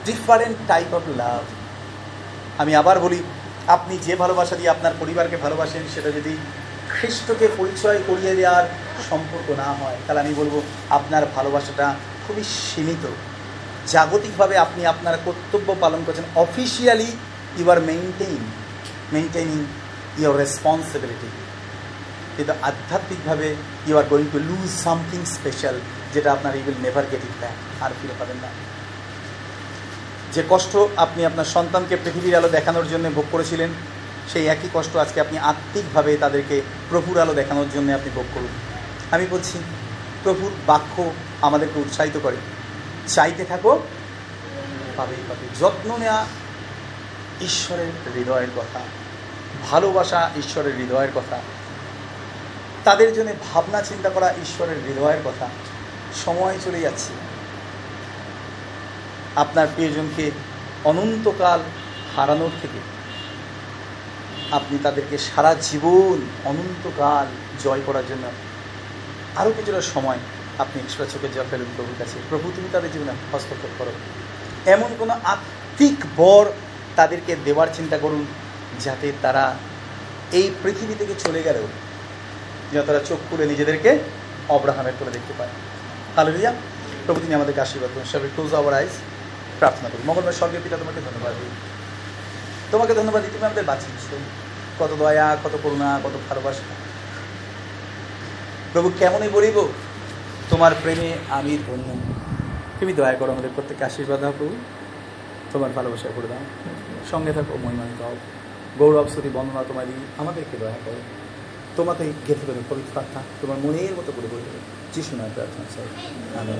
ডিফারেন্ট টাইপ অফ লাভ আমি আবার বলি, আপনি যে ভালোবাসা দিয়ে আপনার পরিবারকে ভালোবাসেন, সেটা যদি খ্রিস্টকে পরিচয় করিয়ে দেওয়ার সম্পর্ক না হয়, তাহলে আমি বলব, আপনার ভালোবাসাটা খুবই সীমিত। জাগতিকভাবে আপনি আপনার কর্তব্য পালন করছেন। Officially you are maintain maintaining your responsibility কিন্তু আধ্যাত্মিকভাবে you are going to lose something special যেটা আপনার you will never get it back আর ফিরে পাবেন না। যে কষ্ট আপনি আপনার সন্তানকে পৃথিবীর আলো দেখানোর জন্য ভোগ করেছিলেন, সেই একই কষ্ট আজকে আপনি আত্মিকভাবে তাদেরকে প্রভুর আলো দেখানোর জন্য আপনি ভোগ করুন। আমি বলছি, প্রভুর বাক্য আমাদেরকে উৎসাহিত করে। চাইতে থাকো, পাবেই পাবে। যত্ন নেওয়া ঈশ্বরের হৃদয়ের কথা। ভালোবাসা ঈশ্বরের হৃদয়ের কথা। তাদের জন্য ভাবনা চিন্তা করা ঈশ্বরের হৃদয়ের কথা। সময় চলে যাচ্ছে। আপনার প্রিয়জনকে অনন্তকাল হারানোর থেকে আপনি তাদেরকে সারা জীবন অনন্তকাল জয় করার জন্য আরও কিছুটা সময় আপনি ঈশ্বর চোখে জল ফেলুন প্রভুর কাছে। প্রভু, তুমি তাদের জীবনে হস্তক্ষেপ করো। এমন কোনো আত্মিক বর তাদেরকে দেওয়ার চিন্তা করুন যাতে তারা এই পৃথিবী থেকে চলে গেলেও যেন তারা চোখ খুলে নিজেদেরকে অব্রাহামের করে দেখতে পায়। হ্যালো রিয়া প্রভু, তিনি আমাদেরকে আশীর্বাদ করুন। সবাই ক্লোজ আওয়ার আইস প্রার্থনা করি মঙ্গলবার স্বর্গীয় পিতা, তোমাকে ধন্যবাদ দিই। তোমাকে ধন্যবাদ দিই, তুমি আমাদের বাঁচিয়েছ কত দয়া, কত করুণা, কত ভালোবাসা। প্রভু, কেমনই বলিব, তোমার প্রেমে আমি ধন্য। তুমি দয়া করো আমাদের প্রত্যেককে আশীর্বাদ দাও প্রভু। তোমার ভালোবাসা করে দাও। সঙ্গে থাকো মহিমানিত গৌরব, স্তুতি, বন্দনা তোমার দিই। আমাদেরকে দয়া করো। তোমাকে গেঁথে দেবে, পবিত্র প্রার্থনা তোমার মনের মতো করে বলবে যিশু নয় প্রার্থনা চাই আমেন।